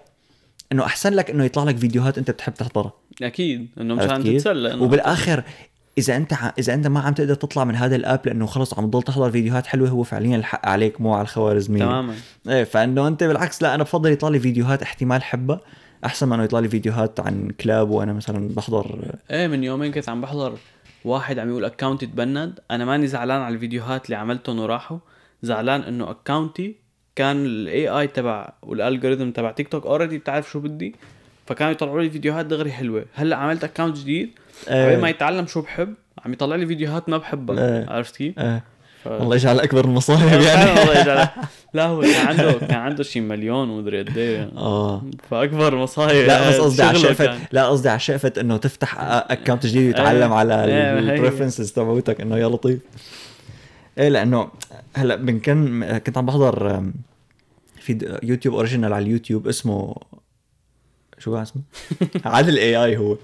إنه أحسن لك إنه يطلع لك فيديوهات أنت بتحب تحضرها أكيد إنه مشان؟ تتسلى وبالآخر إذا أنت ع... إذا أنت ما عم تقدر تطلع من هذا الأب لأنه خلص عم تضل تحضر فيديوهات حلوة هو فعليا الحق عليك مو على الخوارزمية. تماما. إيه فإنه أنت بالعكس لا أنا بفضل يطلع لي فيديوهات احتمال حبها أحسن ما إنه يطلع لي فيديوهات عن كلاب وأنا مثلا بحضر. إيه من يومين كنت عم بحضر واحد عم يقول account ي تبند أنا ماني زعلان على الفيديوهات اللي عملتهم وراحوا. زعلان إنه account ي كان ال AI تبع وال algorithm تبع تيك توك already بتعرف شو بدي. فكانوا يطلعوا لي فيديوهات دغري حلوة هلأ عملت account جديد. قبل ما يتعلم شو بحب عم يطلع لي فيديوهات ما بحبها إيه. عرفت كيف؟ إيه ف... الله يجعل أكبر المصايب يعني والله يجعل- لا هو كان عنده كان عنده شي مليون ومدري قد إيه آه فأكبر مصايب لا بس قصدي على شقفه كان. لا قصدي على شقفه إنه تفتح account جديد ويتعلم إيه. على إيه،. ال preferences تبعوتك إنه يا لطيف إيه لأنه هلأ من كان كنت عم بحضر في يوتيوب original على اليوتيوب اسمه شو اسمه؟ عادل AI هو.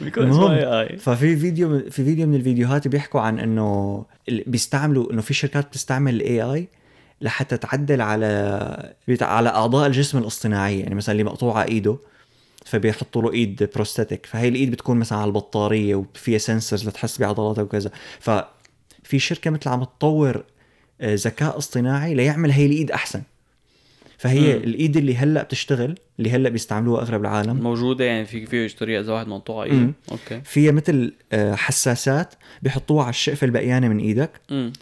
بيكون المهم، اسمه AI ففي فيديو في فيديو من الفيديوهات بيحكوا عن إنه بيستعملوا إنه في شركات بتستعمل ال AI لحتى تعدل على على أعضاء الجسم الاصطناعيه يعني مثلا اللي مقطوعة إيده فبيحطوا له إيد prosthetic فهي الإيد بتكون مثلا على البطارية وفيها sensors لتحس بعضلاتها وكذا. ففي شركة مثل عم تطور آه، ذكاء اصطناعي ليعمل هي الإيد أحسن. فهي مم. الإيد اللي هلأ بتشتغل اللي هلأ بيستعملوها أغلب العالم. موجودة يعني في فيه يشتريها إذا واحد مقطوعه مم. ايده أوكي. فيها مثل آه، حساسات بيحطوها على الشقفة البقيانة من إيدك. امم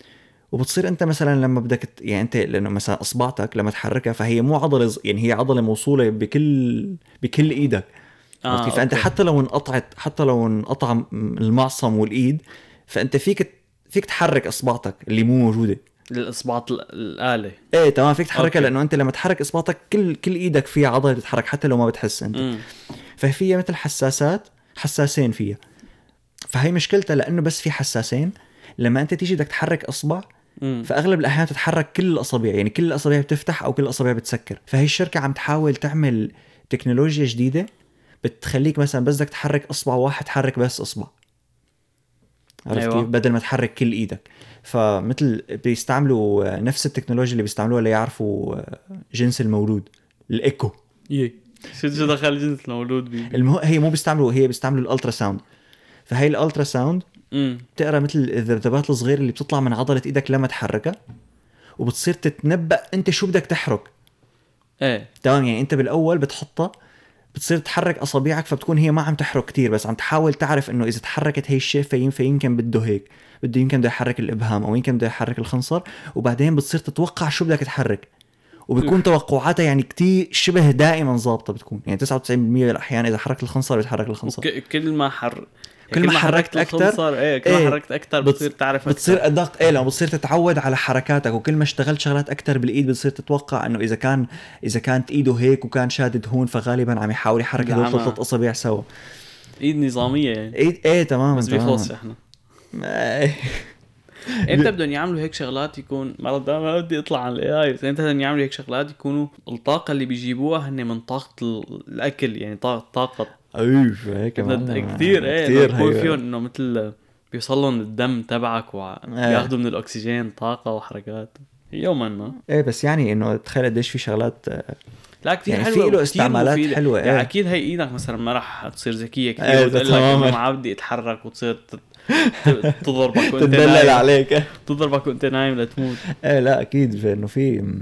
وبتصير أنت مثلا لما بدك يعني أنت لأنه مثلا إصبعتك لما تحركها فهي مو عضلة يعني هي عضلة موصولة بكل بكل إيدك. آه، فأنت أوكي. حتى لو انقطعت حتى لو انقطع م- المعصم والإيد فأنت فيك فيك تحرك إصبعتك اللي مو موجودة. الاصبعات ال- الاله إيه تمام. فيك تحركها. لأنه أنت لما تحرك اصبعتك كل كل إيدك فيها عضلة بتتحرك حتى لو ما بتحس أنت. ففيها مثل حساسات حساسين فيها. فهي مشكلتها لأنه بس في حساسين. لما أنت تيجي بدك تحرك إصبع امم فأغلب الأحيان تتحرك كل الأصابع يعني كل الأصابع بتفتح أو كل الأصابع بتسكر. فهي الشركة عم تحاول تعمل تكنولوجيا جديدة بتخليك مثلا بس بدك تحرك إصبع واحد تحرك بس إصبع. عرفت أيوة. كيف؟ بدل ما تحرك كل إيدك. فمثل بيستعملوا نفس التكنولوجيا اللي بيستعملوها ليعرفوا جنس المولود الإيكو. يه شو شو دخل جنس المولود بي المه... هي مو بيستعملوا هي بيستعملوا ال ultrasound. فهي ال ultrasound بتقرأ مثل الذبذبات الصغيرة اللي بتطلع من عضلة إيدك لما تحركها وبتصير تتنبأ أنت شو بدك تحرك. إيه. تمام؟ يعني أنت بالأول بتحطها بتصير تحرك أصابعك فبتكون هي ما عم تحرك كتير بس عم تحاول تعرف إنه إذا تحركت هي الشقفة يم- فيمكن بده هيك. بده يمكن بده يحرك الإبهام أو يمكن بده يحرك الخنصر وبعدين بتصير تتوقع شو بدك تحرك. وبتكون توقعاتها يعني كتير شبه دائما ظابطة بتكون. يعني 99% من الاحيان إذا حركت الخنصر بيتحرك الخنصر. كل ما حر كل ما حركت أكتر، الخنصر إيه كل ما إيه، حركت أكثر بتص- بتصير تعرف بتصير أدق. إيه لما بتصير تتعود على حركاتك وكل ما اشتغلت شغلات أكثر بالإيد بتصير تتوقع إنه إذا كان إذا كانت إيده هيك وكان شادد هون فغالبا عم يحاول يحرك هدول نعم. ثلاث أصابع سوا. إيد نظامية يعني. إيه إيه تماما بس بيخلصش إحنا. إمتى بدهم يعملوا هيك شغلات يكون ما بدي ما بدي أطلع عن ال AI بس إمتى بدهم يعملوا هيك شغلات يكونوا الطاقة اللي بيجيبوها هن من طاقة ال- الأكل يعني طاقة اوف هيك كمان؟ كثير إيه كثير كثير يكون هي- فيهم إنه مثل بيوصل لهم الدم تبعك وبياخذوا من الأكسجين طاقة وحركات. يوما ما. إيه بس يعني إنه تخيل قديش في شغلات لا كثير يعني حلوة في له استعمالات مفيدة. حلوة، يعني إيه. أكيد هي إيدك مثلا ما راح تصير ذكية كثير إيه، وتقول لك. إنه ما بدي اتحرك وتصير تضربك وأنت تدلل نايم. عليك. تضربك وأنت نايم لتموت. إيه لا أكيد إنه في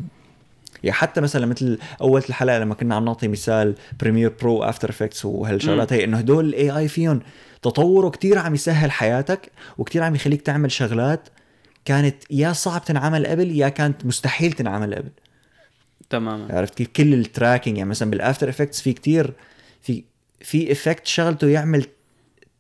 يعني حتى مثلا مثل أول الحلقة لما كنا عم نعطي مثال Premiere Pro After Effects وهالشغلات هي إنه هدول ال AI فيهم تطوره كتير عم يسهل حياتك وكتير عم يخليك تعمل شغلات كانت يا صعب تنعمل قبل يا كانت مستحيل تنعمل قبل. تماما. عرفت كيف؟ كل ال tracking يعني مثلا بال After Effects في كتير في في effect شغلته يعمل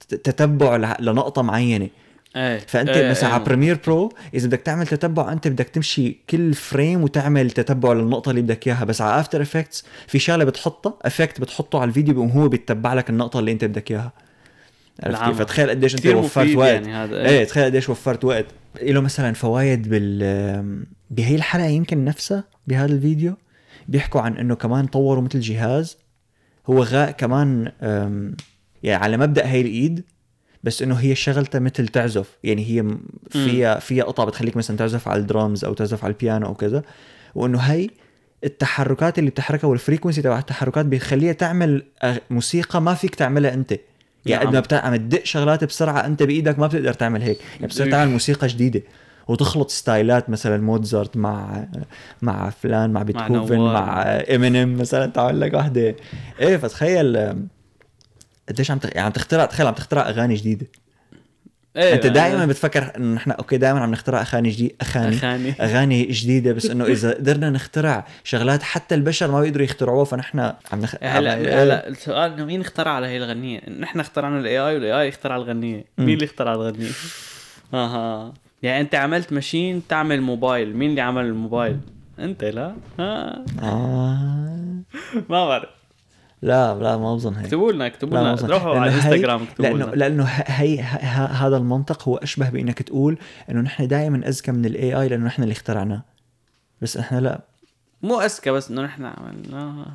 تتبع لنقطة معينة. إيه. فأنت إيه مثلا إيه. على Premiere Pro إذا بدك تعمل تتبع أنت بدك تمشي كل frame وتعمل تتبع للنقطة اللي بدك إياها. بس على After Effects في شغلة بتحطها effect بتحطه على الفيديو بيقوم هو بيتبع لك النقطة اللي أنت بدك إياها. عرفت. كيف؟ فتخيل قديش أنت وفرت وقت. يعني هذا إيه. تخيل قديش وفرت وقت. له مثلا فوائد بال بهي الحلقة يمكن نفسها بهذا الفيديو بيحكوا عن إنه كمان طوروا مثل جهاز. هو غاء كمان يعني على مبدأ هي الإيد. بس إنه هي شغلتها مثل تعزف. يعني هي فيها فيها قطع بتخليك مثلا تعزف على الدرامز أو تعزف على البيانو أو كذا. وإنه هي التحركات اللي بتحركها وال frequency تبع التحركات بيخليها تعمل موسيقى ما فيك تعملها أنت. يعني قد. ما عم. تدق شغلات بسرعة أنت بإيدك ما بتقدر تعمل هيك. يعني بتصير تعمل موسيقى جديدة. وتخلط ستايلات مثلا موتزارت مع مع فلان مع بيتهوفن. مع إمينيم مثلا. تعمل لك وحده إيه فتخيل قديش عم تخ... يعني عم تخترع تخيل عم تخترع أغاني جديدة إيه أنت دائما بتفكر إنه نحن أوكي دائما عم نخترع اغاني جديده اغاني أغاني جديدة بس إنه إذا قدرنا نخترع شغلات حتى البشر ما بيقدروا يخترعوها فنحن عم نخ... هلا عم- هلا السؤال إنه مين اخترع على هي الغنية؟ نحن اخترعنا ال AI وال AI اخترع الغنية،. مين اللي اخترع الغنية؟ آها يعني أنت عملت ماشين تعمل موبايل، مين اللي عمل الموبايل؟ أنت لا؟ ها آه... ما بعرف لا لا ما بظن هيك. اكتبوا لنا اكتبوا لنا. روحوا على الانستغرام اكتبوا لأنه لنا. لأنه هي هذا المنطق هو أشبه بإنك تقول إنه نحن دائما أذكى من الاي اي لأنه نحن اللي اخترعناه. بس إحنا لا. مو أذكى بس إنه نحن عملناها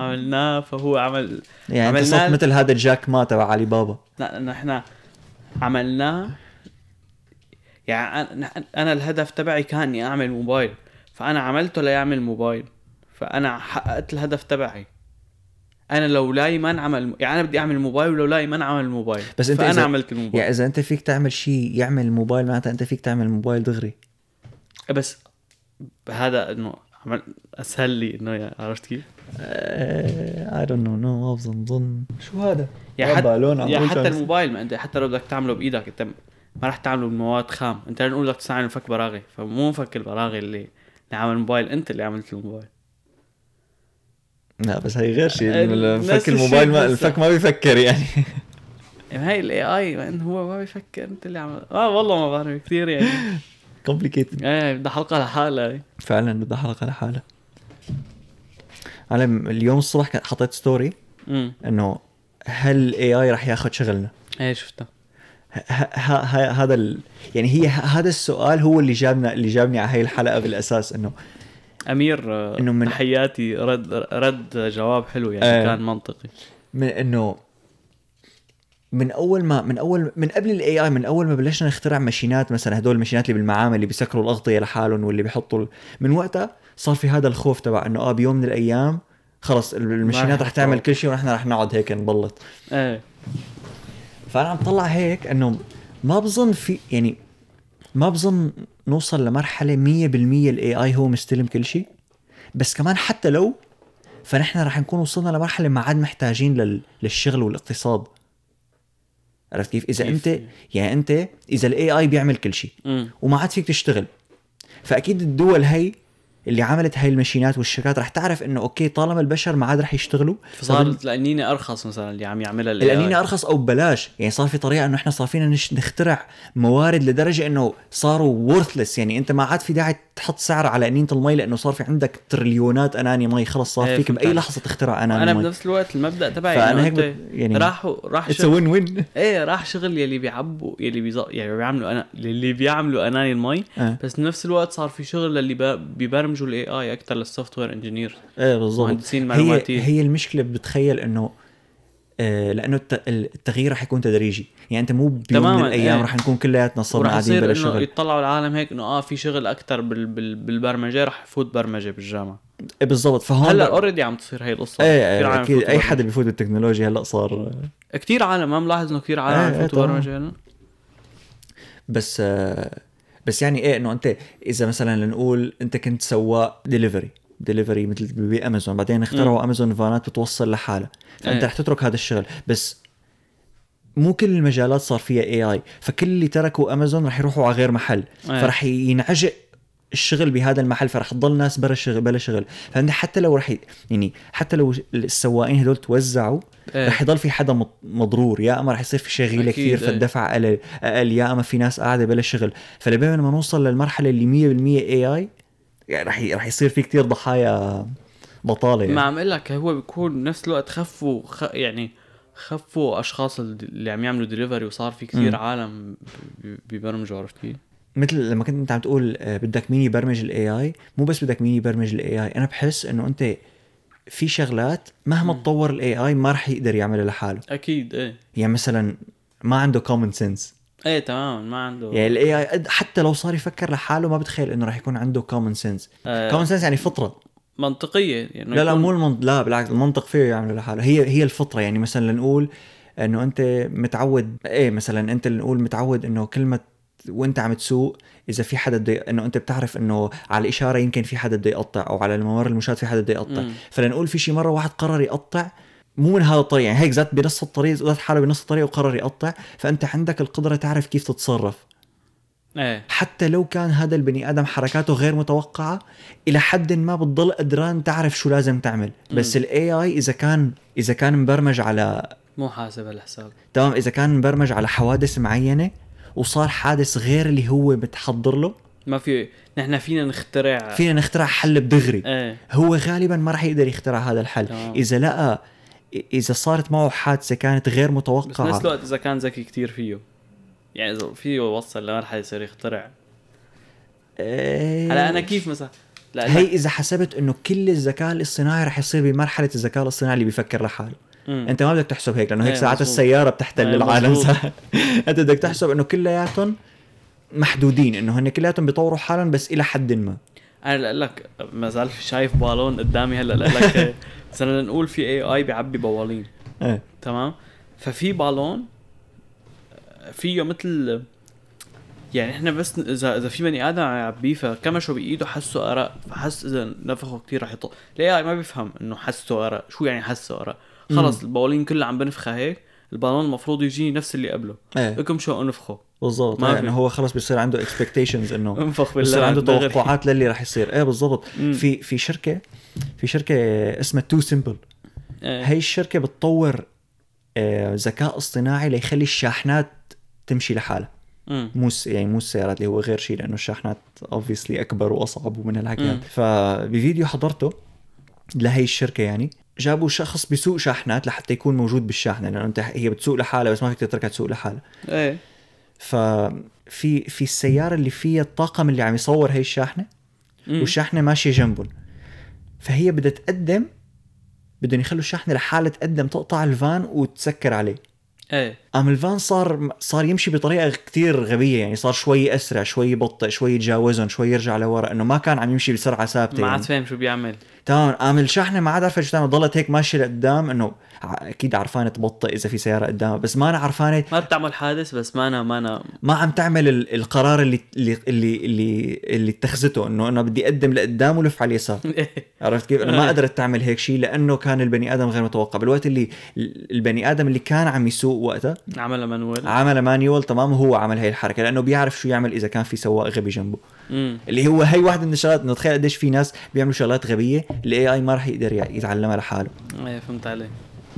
عملناه فهو عمل يعني عملنا- صرت مثل هذا جاك ما تبع علي بابا. لا نحن عملناه يعني أنا الهدف تبعي كان إني أعمل موبايل. فأنا عملته ليعمل موبايل. فأنا حققت الهدف تبعي. أنا لو لاقي ما انعمل يعني أنا بدي أعمل موبايل ولو لاقي ما انعمل الموبايل بس أنت فأنا إذا- عملت الموبايل. يعني إذا أنت فيك تعمل شيء يعمل موبايل معناتها أنت فيك تعمل موبايل دغري. بس هذا إنه عمل أسهل لي إنه يا- عرفت كيف؟ اي دونت نو نو ما بظن بظن شو هذا؟ يعني حتى يعني بقول حتى الموبايل ما أنت حتى لو بدك تعمله بإيدك أنت ما رح تعمله بمواد خام. أنت نقول بدك تستعمل مفك براغي. فمو مفك البراغي اللي اللي عمل موبايل أنت اللي عملت الموبايل. لا بس هي غير شيء المفك الموبايل ما المفك ما بيفكر يعني. يعني هاي ال AI هو ما بيفكر إنت اللي عمل آه والله ما بعرف كثير يعني. complicated إيه بدها حلقه لحالها هي. فعلا بدها حلقه لحالها أنا اليوم الصبح حطيت story إنه هل ال AI رح ياخذ شغلنا؟ إيه شفتها. هذا ال... يعني هي هذا السؤال هو اللي جابنا اللي جابني على هي الحلقة بالأساس إنه أمير إنه من- تحياتي رد رد جواب حلو يعني آه. كان منطقي من إنه من أول ما من أول من قبل ال AI من أول ما بلشنا نخترع ماشينات مثلا هدول الماشينات اللي بالمعامل اللي بيسكروا الأغطية لحالهم واللي بيحطوا من وقتها صار في هذا الخوف تبع إنه آه بيوم من الأيام خلص الماشينات رح تعمل. كل شيء ونحن رح نقعد هيك نبلط إيه فأنا عم طلع هيك إنه ما بظن في يعني ما بظن نوصل لمرحلة 100% ال AI هو مستلم كل شيء. بس كمان حتى لو فنحن رح نكون وصلنا لمرحلة ما عاد محتاجين لل... للشغل والاقتصاد. عرفت كيف؟ إذا كيف؟ أنت يعني أنت إذا ال AI بيعمل كل شيء وما عاد فيك تشتغل فأكيد الدول هي اللي عملت هاي الماشينات والشركات رح تعرف إنه أوكي طالما البشر ما عاد رح يشتغلوا فصارت القنينه أرخص مثلا اللي عم يعملها ال AI. القنينه أرخص أو ببلاش يعني صار في طريقة إنه إحنا صار فينا نخترع موارد لدرجة إنه صاروا worthless يعني أنت ما عاد في داعي تحط سعر على قنينه المي لأنه صار في عندك تريليونات قناني مي خلص صار إيه، فيك باي. لحظة تخترع قناني أنا مي بنفس الوقت المبدأ تبعي إنه هيك يعني- راحوا راح اتس شغل وين وين إيه راح شغل يلي بيعبوا يلي بيز... يعني بيعملوا أنا اللي بيعملوا اناني المي آه. بس بنفس الوقت صار في شغل للي. بيبرمجوا ال AI أكثر لل software engineer إيه بالضبط مهندسين هي معلوماتية. هي المشكلة بتخيل إنه آه لأنه الت- التغيير رح يكون تدريجي يعني أنت مو بيوم من الأيام إيه. رح نكون كلياتنا صرنا قاعدين بلا شغل. يطلعوا العالم هيك إنه آه في شغل أكثر بال... بال... بالبرمجة رح يفوت برمجة بالجامعة. إيه بالضبط. فهون هلأ already عم تصير هي القصة. إيه إيه عالم أكيد. أي. حدا بيفوت بالتكنولوجيا هلأ صار كثير عالم. ما ملاحظ إنه كثير عالم إيه، إيه، يفوتوا طبعاً. برمجة هلأ. بس آه، بس يعني إيه إنه أنت إذا مثلا لنقول أنت كنت سواق delivery delivery مثل بامازون بعدين اخترعوا أمازون vanات بتوصل لحالها. فأنت إيه. رح تترك هذا الشغل. بس مو كل المجالات صار فيها AI فكل اللي تركوا امازون رح يروحوا على غير محل إيه. فرح ينعجق الشغل بهذا المحل فرح تضل ناس بلا شغل بلا شغل فانت حتى لو رح يعني حتى لو السواقين هدول توزعوا إيه. رح يضل في حدا مض- مضرور يا أما رح يصير في شغيلة كثير إيه. فالدفع أقل أقل يا أما في ناس قاعدة بلا شغل فلبين ما نوصل للمرحلة اللي 100% AI يعني رح رح يصير في كثير ضحايا بطالة يعني. ما عم أقول لك هو بيكون بنفس الوقت خفوا خ... يعني خفوا أشخاص اللي عم يعملوا دليفري وصار في كثير مم. عالم بي- بيبرمجوا عرفت كيف؟ مثل لما كنت أنت عم تقول آه، بدك مين يبرمج ال AI مو بس بدك مين يبرمج ال AI أنا بحس إنه أنت في شغلات مهما مم. تطور ال AI ما رح يقدر يعملها لحاله. أكيد إيه. يعني مثلا ما عنده common sense إيه تماما ما عنده يعني الاي اي حتى لو صار يفكر لحاله ما بتخيل إنه رح يكون عنده common sense common sense يعني فطرة. منطقية يعني لا لا مو المنطق لا بالعكس المنطق فيه يعمله لحاله. هي هي الفطرة يعني مثلا لنقول إنه أنت متعود إيه مثلا أنت نقول متعود إنه كلمه وأنت عم تسوق إذا في حدا بده إنه أنت بتعرف إنه على الإشارة يمكن في حدا بده يقطع أو على الممر المشاة في حدا بده يقطع. فلنقول في شي مرة واحد قرر يقطع مو من هذا الطريق يعني هيك ذات بنص الطريق ذات حالة بنص الطريق وقرر يقطع. فأنت عندك القدرة تعرف كيف تتصرف. إيه. حتى لو كان هذا البني آدم حركاته غير متوقعة إلى حد ما بتضل قدران تعرف شو لازم تعمل. بس. الاي اي إذا كان إذا كان مبرمج على مو حاسب هالحساب تمام؟ إذا كان مبرمج على حوادث معينة وصار حادث غير اللي هو متحضر له ما في نحن فينا نخترع فينا نخترع حل بدغري. إيه. هو غالبا ما راح يقدر يخترع هذا الحل. تمام. إذا لقى إذا صارت معه حادثة كانت غير بس بنفس متوقعه الوقت إذا كان ذكي كتير فيه. يعني إذا فيه يوصل لمرحله يصير يخترع. إيه، هلا أنا كيف مثلا لا هي إذا حسبت إنه كل الذكاء الاصطناعي رح يصير بمرحلة الذكاء الاصطناعي اللي بيفكر لحاله. مم. أنت ما بدك تحسب هيك لأنه هيك إيه ساعات. السيارة بتحتل إيه العالم. أنت بدك تحسب إنه كلياتهم محدودين إنه هن كلياتهم بيطوروا حالهم بس إلى حد ما. أنا لك ما زال في شايف بالون قدامي هلأ لك مثلا نقول في اي اي بيعبي بوالين. إيه. تمام؟ ففي بالون فيه مثل يعني إحنا بس إذا إذا في بني آدم عم يعبيه فكمشه بإيده حسه ارق فحس إذا نفخه كثير رح يطول ليه ما بيفهم إنه حسه ارق شو يعني حسه ارق خلص البوالين كلها عم بنفخها هيك البالون المفروض يجيني نفس اللي قبله. إيه. بكم شو انفخه. بالضبط. ما في. إنه هو خلص بيصير عنده expectations إنه انفخ بالله بصير عنده دغري. توقعات للي رح يصير. إيه بالضبط. في في شركة في شركة اسمها TuSimple إيه. هي الشركة بتطور آه، ذكاء اصطناعي ليخلي الشاحنات تمشي لحالها. مو يعني مو السيارات اللي هو غير شيء لأنه الشاحنات اوبسلي أكبر وأصعب ومن هالحكي. فبفيديو حضرته لهي الشركة يعني جابوا شخص بيسوق شاحنات لحتى يكون موجود بالشاحنه لأنه أنت هي بتسوق لحالها بس ما فيك تتركها تسوق لحالها. إيه. ففي في السيارة اللي فيها الطاقم اللي عم يصور هي الشاحنه مم. والشاحنه ماشية جنبهم. فهي بدها تقدم بدهم يخلوا الشاحنه لحالها تقدم تقطع الفان وتسكر عليه. إيه. قام الفان صار صار يمشي بطريقة كتير غبية يعني صار شوي أسرع شوي يبطئ شوي يتجاوزهم شوي يرجع لورا إنه ما كان عم يمشي بسرعة ثابتة ما يعني. عاد فاهم شو بيعمل تمام قام الشاحنه ما عاد عارفه شو تعمل ضلت هيك ماشية لقدام إنه أكيد عرفانة تبطئ إذا في سيارة قدامها بس ما أنا عرفانة ما بتعمل حادث بس ما أنا ما أنا ما عم تعمل ال- القرار اللي اللي اللي اللي, اللي اتخذته إنه أنا بدي أقدم لقدام ولف على اليسار عرفت كيف؟ إنه ما. قدرت تعمل هيك شيء لأنه كان البني آدم غير متوقع، بالوقت اللي البني آدم اللي كان عم يسوق وقتها عملها manual. عمل manual تمام وهو عمل هي الحركة لأنه بيعرف شو يعمل إذا كان في سواق غبي جنبه، امم اللي هو هي واحدة من الشغلات إنه تخيل قديش في ناس بيعملوا شغلات غبية ال AI ما راح يقدر يتعلمها لحاله، إيه فهمت عليك.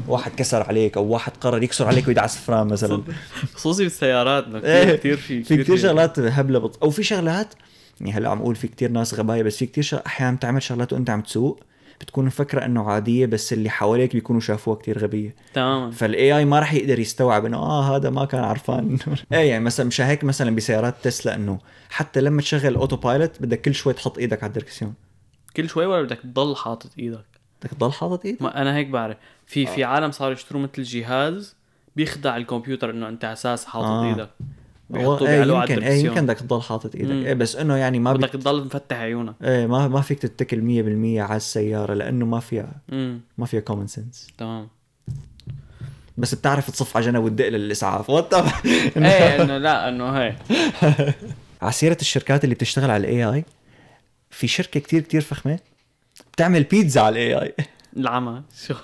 واحد كسر عليك أو واحد قرر يكسر عليك ويدعس فرام مثلا. خصوصي بالسيارات إيه، كثير كثير في في كثير شغلات هبلة بط... أو في شغلات يعني هلأ عم أقول في كتير ناس غباية بس في كتير شغ... أحيانا بتعمل شغلات وأنت عم تسوق. بتكون مفكره إنه عادية بس اللي حواليك بيكونوا شافوها كتير غبية. تماما فال AI ما راح يقدر يستوعب إنه آه هذا ما كان عرفان. إيه يعني مثلا مش هيك مثلا بسيارات تسلا إنه حتى لما تشغل ال autopilot بدك كل شوي تحط إيدك على الدركسيون. كل شوي ولا بدك تضل حاطط إيدك؟ بدك تضل حاطط إيدك؟ ما أنا هيك بعرف. في آه. في عالم صاروا يشتروا مثل جهاز بيخدع الكمبيوتر إنه أنت أساس حاطط آه. إيدك. بيحطوا بيعلقوا على يمكن الدركسيون. يمكن بدك تضل حاطط إيدك. مم. إيه بس إنه يعني ما بدك تضل مفتح عيونك إيه ما ما فيك تتكل 100% على السيارة لأنه ما فيها امم ما فيها common sense تمام. بس بتعرف تصف على جنب وتدق للإسعاف. what إيه إنه لا إنه هي على سيرة الشركات اللي بتشتغل على ال AI في شركة كتير كتير فخمة بتعمل بيتزا على ال AI العمى شو؟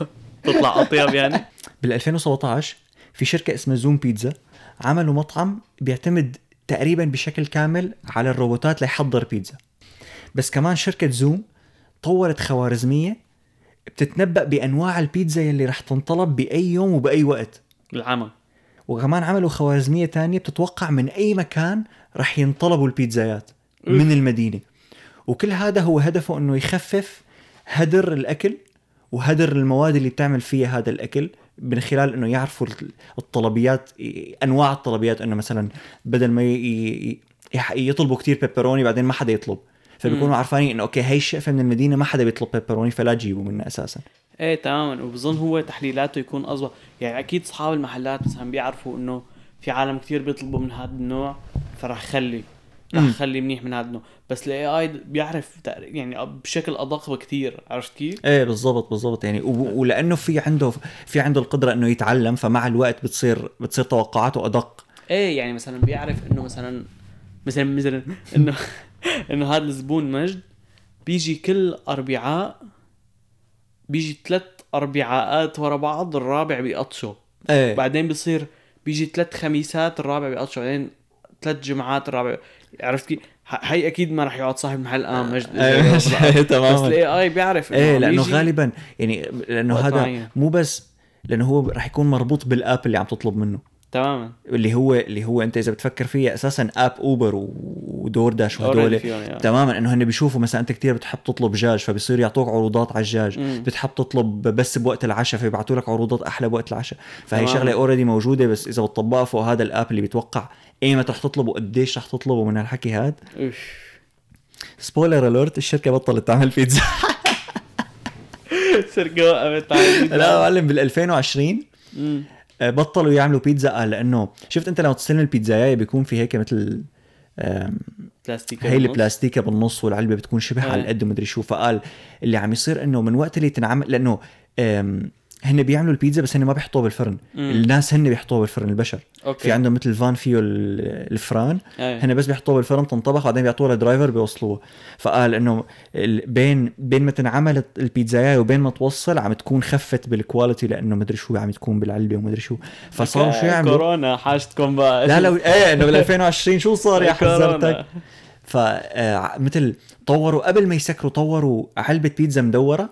تطلع أطيب يعني؟ بال 2017 في شركة اسمها Zume Pizza. عملوا مطعم بيعتمد تقريبا بشكل كامل على الروبوتات ليحضر بيتزا. بس كمان شركة زوم طورت خوارزمية بتتنبأ بأنواع البيتزا يلي رح تنطلب بأي يوم وبأي وقت. العمى وكمان عملوا خوارزمية تانية بتتوقع من أي مكان رح ينطلبوا البيتزايات من المدينة. وكل هذا هو هدفه أنه يخفف هدر الأكل وهدر المواد اللي بتعمل فيها هذا الأكل. من خلال أنه يعرفوا الطلبيات أنواع الطلبيات. أنه مثلا بدل ما يطلبوا كتير pepperoni بعدين ما حدا يطلب. فبيكونوا. عارفين إنه okay هي الشقفة من المدينة ما حدا بيطلب pepperoni فلا تجيبوا منها أساسا. إيه تماما. وبظن هو تحليلاته يكون اضبط يعني أكيد اصحاب المحلات مثلا بيعرفوا إنه في عالم كتير بيطلبوا من هذا النوع فراح خلي. راح مم. خلي منيح من هذا النوع. بس ال AI بيعرف يعني بشكل أدق بكتير. عرفت كيف؟ إيه بالضبط بالضبط. يعني ولأنه في عنده في عنده القدرة إنه يتعلم فمع الوقت بتصير بتصير توقعاته أدق. إيه يعني مثلا بيعرف إنه مثلا مثلا مثلا إنه إنه هذا الزبون مجد بيجي كل أربعاء بيجي ثلاث أربعاءات ورا بعض الرابع بيقطشه إيه. بعدين بصير بيجي ثلاث خميسات الرابع بيقطشه بعدين ثلاث جمعات الرابع عرفت كيف؟ هي أكيد ما راح يقعد صاحب المحل آه مجد إيه بس تماما ال AI بيعرف إيه لأنه غالبا يعني لأنه هذا معين. مو بس لأنه هو رح يكون مربوط بال app اللي عم تطلب منه تماما اللي هو اللي هو أنت إذا بتفكر فيها أساسا app Uber و DoorDash وهدول يعني. تماما إنه هن بيشوفوا مثلا أنت كتير بتحب تطلب دجاج فبصير يعطوك عروضات على الدجاج. بتحب تطلب بس بوقت العشاء فيبعتوا لك عروضات أحلى بوقت العشاء فهي. شغلة already موجودة بس إذا بتطبقها فوق هذا ال app اللي بيتوقع ايمتى رح تطلب وقديش رح تطلبه من هالحكي هاد spoiler alert الشركة بطلت تعمل بيتزا سرقوا قامت على لا معلم بال 2020 مم. آه، بطلوا يعملوا بيتزا آه، لأنه شفت أنت لما تستلم البيتزاية بيكون في هيك مثل آم، بلاستيكي هي. البلاستيكة بالنص والعلبة بتكون شبه إيه. على القد ومدري شو فقال اللي عم يصير إنه من وقت اللي تنعمل لأنه هن بيعملوا البيتزا بس هن ما بيحطوها بالفرن. مم. الناس هن بيحطوها بالفرن البشر. okay. في عندهم مثل فان فيه ال- الفران. هن بس بيحطوها بالفرن تنطبخ بعدين بيعطوها لل driver بيوصلوها. فقال إنه بين بين ما تنعمل البيتزاية وبين ما توصل عم تكون خفت بالكواليتي لإنه مدري شو عم تكون بالعلبة ومدري شو. فصاروا شو يعملوا؟ كورونا حاجتكم بقى. لا لا إيه إنه بال 2020 شو صار يا. حذرتك؟ فمثل طوروا قبل ما يسكروا طوروا علبة بيتزا مدورة.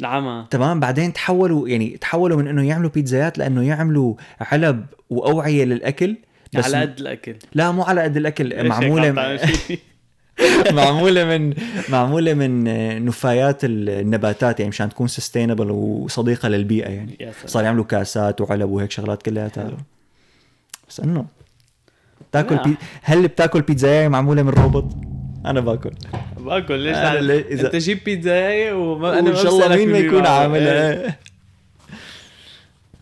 العمى تمام بعدين تحولوا يعني تحولوا من إنه يعملوا بيتزايات لإنه يعملوا علب وأوعية للأكل بس على قد الأكل لا مو على قد الأكل معمولة فيني؟ معمولة من معمولة من نفايات النباتات يعني مشان تكون sustainable وصديقة للبيئة يعني. صار يعملوا كاسات وعلب وهيك شغلات كلياتها بس إنه بتاكل. بي... هل بتاكل بيتزاية معمولة من روبوت؟ أنا باكل باكل ليش ليه- إذا- أنت جيب بيتزاية وما أنا وإن ما شاء الله مين ما يكون. عاملها إيه. إيه.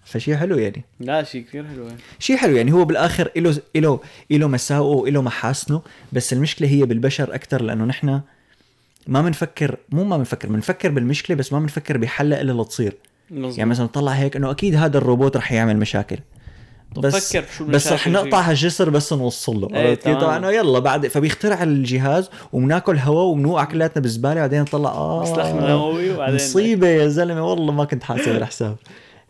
فشي حلو يعني لا شيء كثير حلو يعني. شيء حلو يعني هو بالآخر له له له مساوئه وله محاسنه بس المشكلة هي بالبشر أكثر لأنه نحن ما بنفكر مو ما بنفكر بنفكر بالمشكلة بس ما بنفكر بحلها الا لتصير. يعني مثلا طلع هيك إنه أكيد هذا الروبوت رح يعمل مشاكل طب بس فكر شو بس رح نقطع. هالجسر بس نوصل له؟ تمام. طبعا إنه يلا بعد فبيخترع الجهاز وبناكل هواء وبنوقع كلياتنا بالزبالة بعدين نطلع آه مصلحة نووي وبعدين مصيبة يا زلمة والله ما كنت حاسب الحساب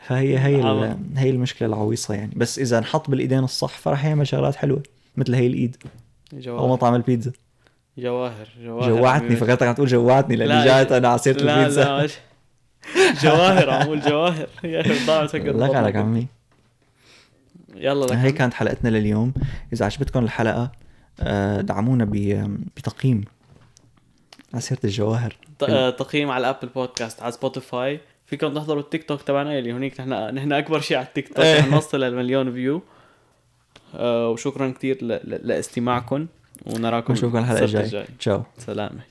فهي هي. هي المشكلة العويصة يعني بس إذا انحط بالإيدين الصح فرح يعمل شغلات حلوة مثل هي الإيد أو جواهر مطعم البيتزا جواهر جواهر جوعتني. فكرتك عم تقول جوعتني لا، لاني جايت أنا على سيرة لا البيتزا لا مش جواهر عمول جواهر يا أخي ضاع سكر لك عليك. عمي يلا لك هي كانت حلقتنا لليوم. إذا عجبتكم الحلقة آه، دعمونا بتقييم. على سيره الجواهر. آه، تقييم على ال Apple Podcast على سبوتيفاي فيكم تحضروا التيك توك تبعنا اللي هونيك نحن نحن أكبر شيء على التيك توك. إيه. رح نوصل للمليون view آه، وشكرا كثير لإستماعكم. ونراكم ونشوفكم الحلقة الجاية. تشاو. سلامة.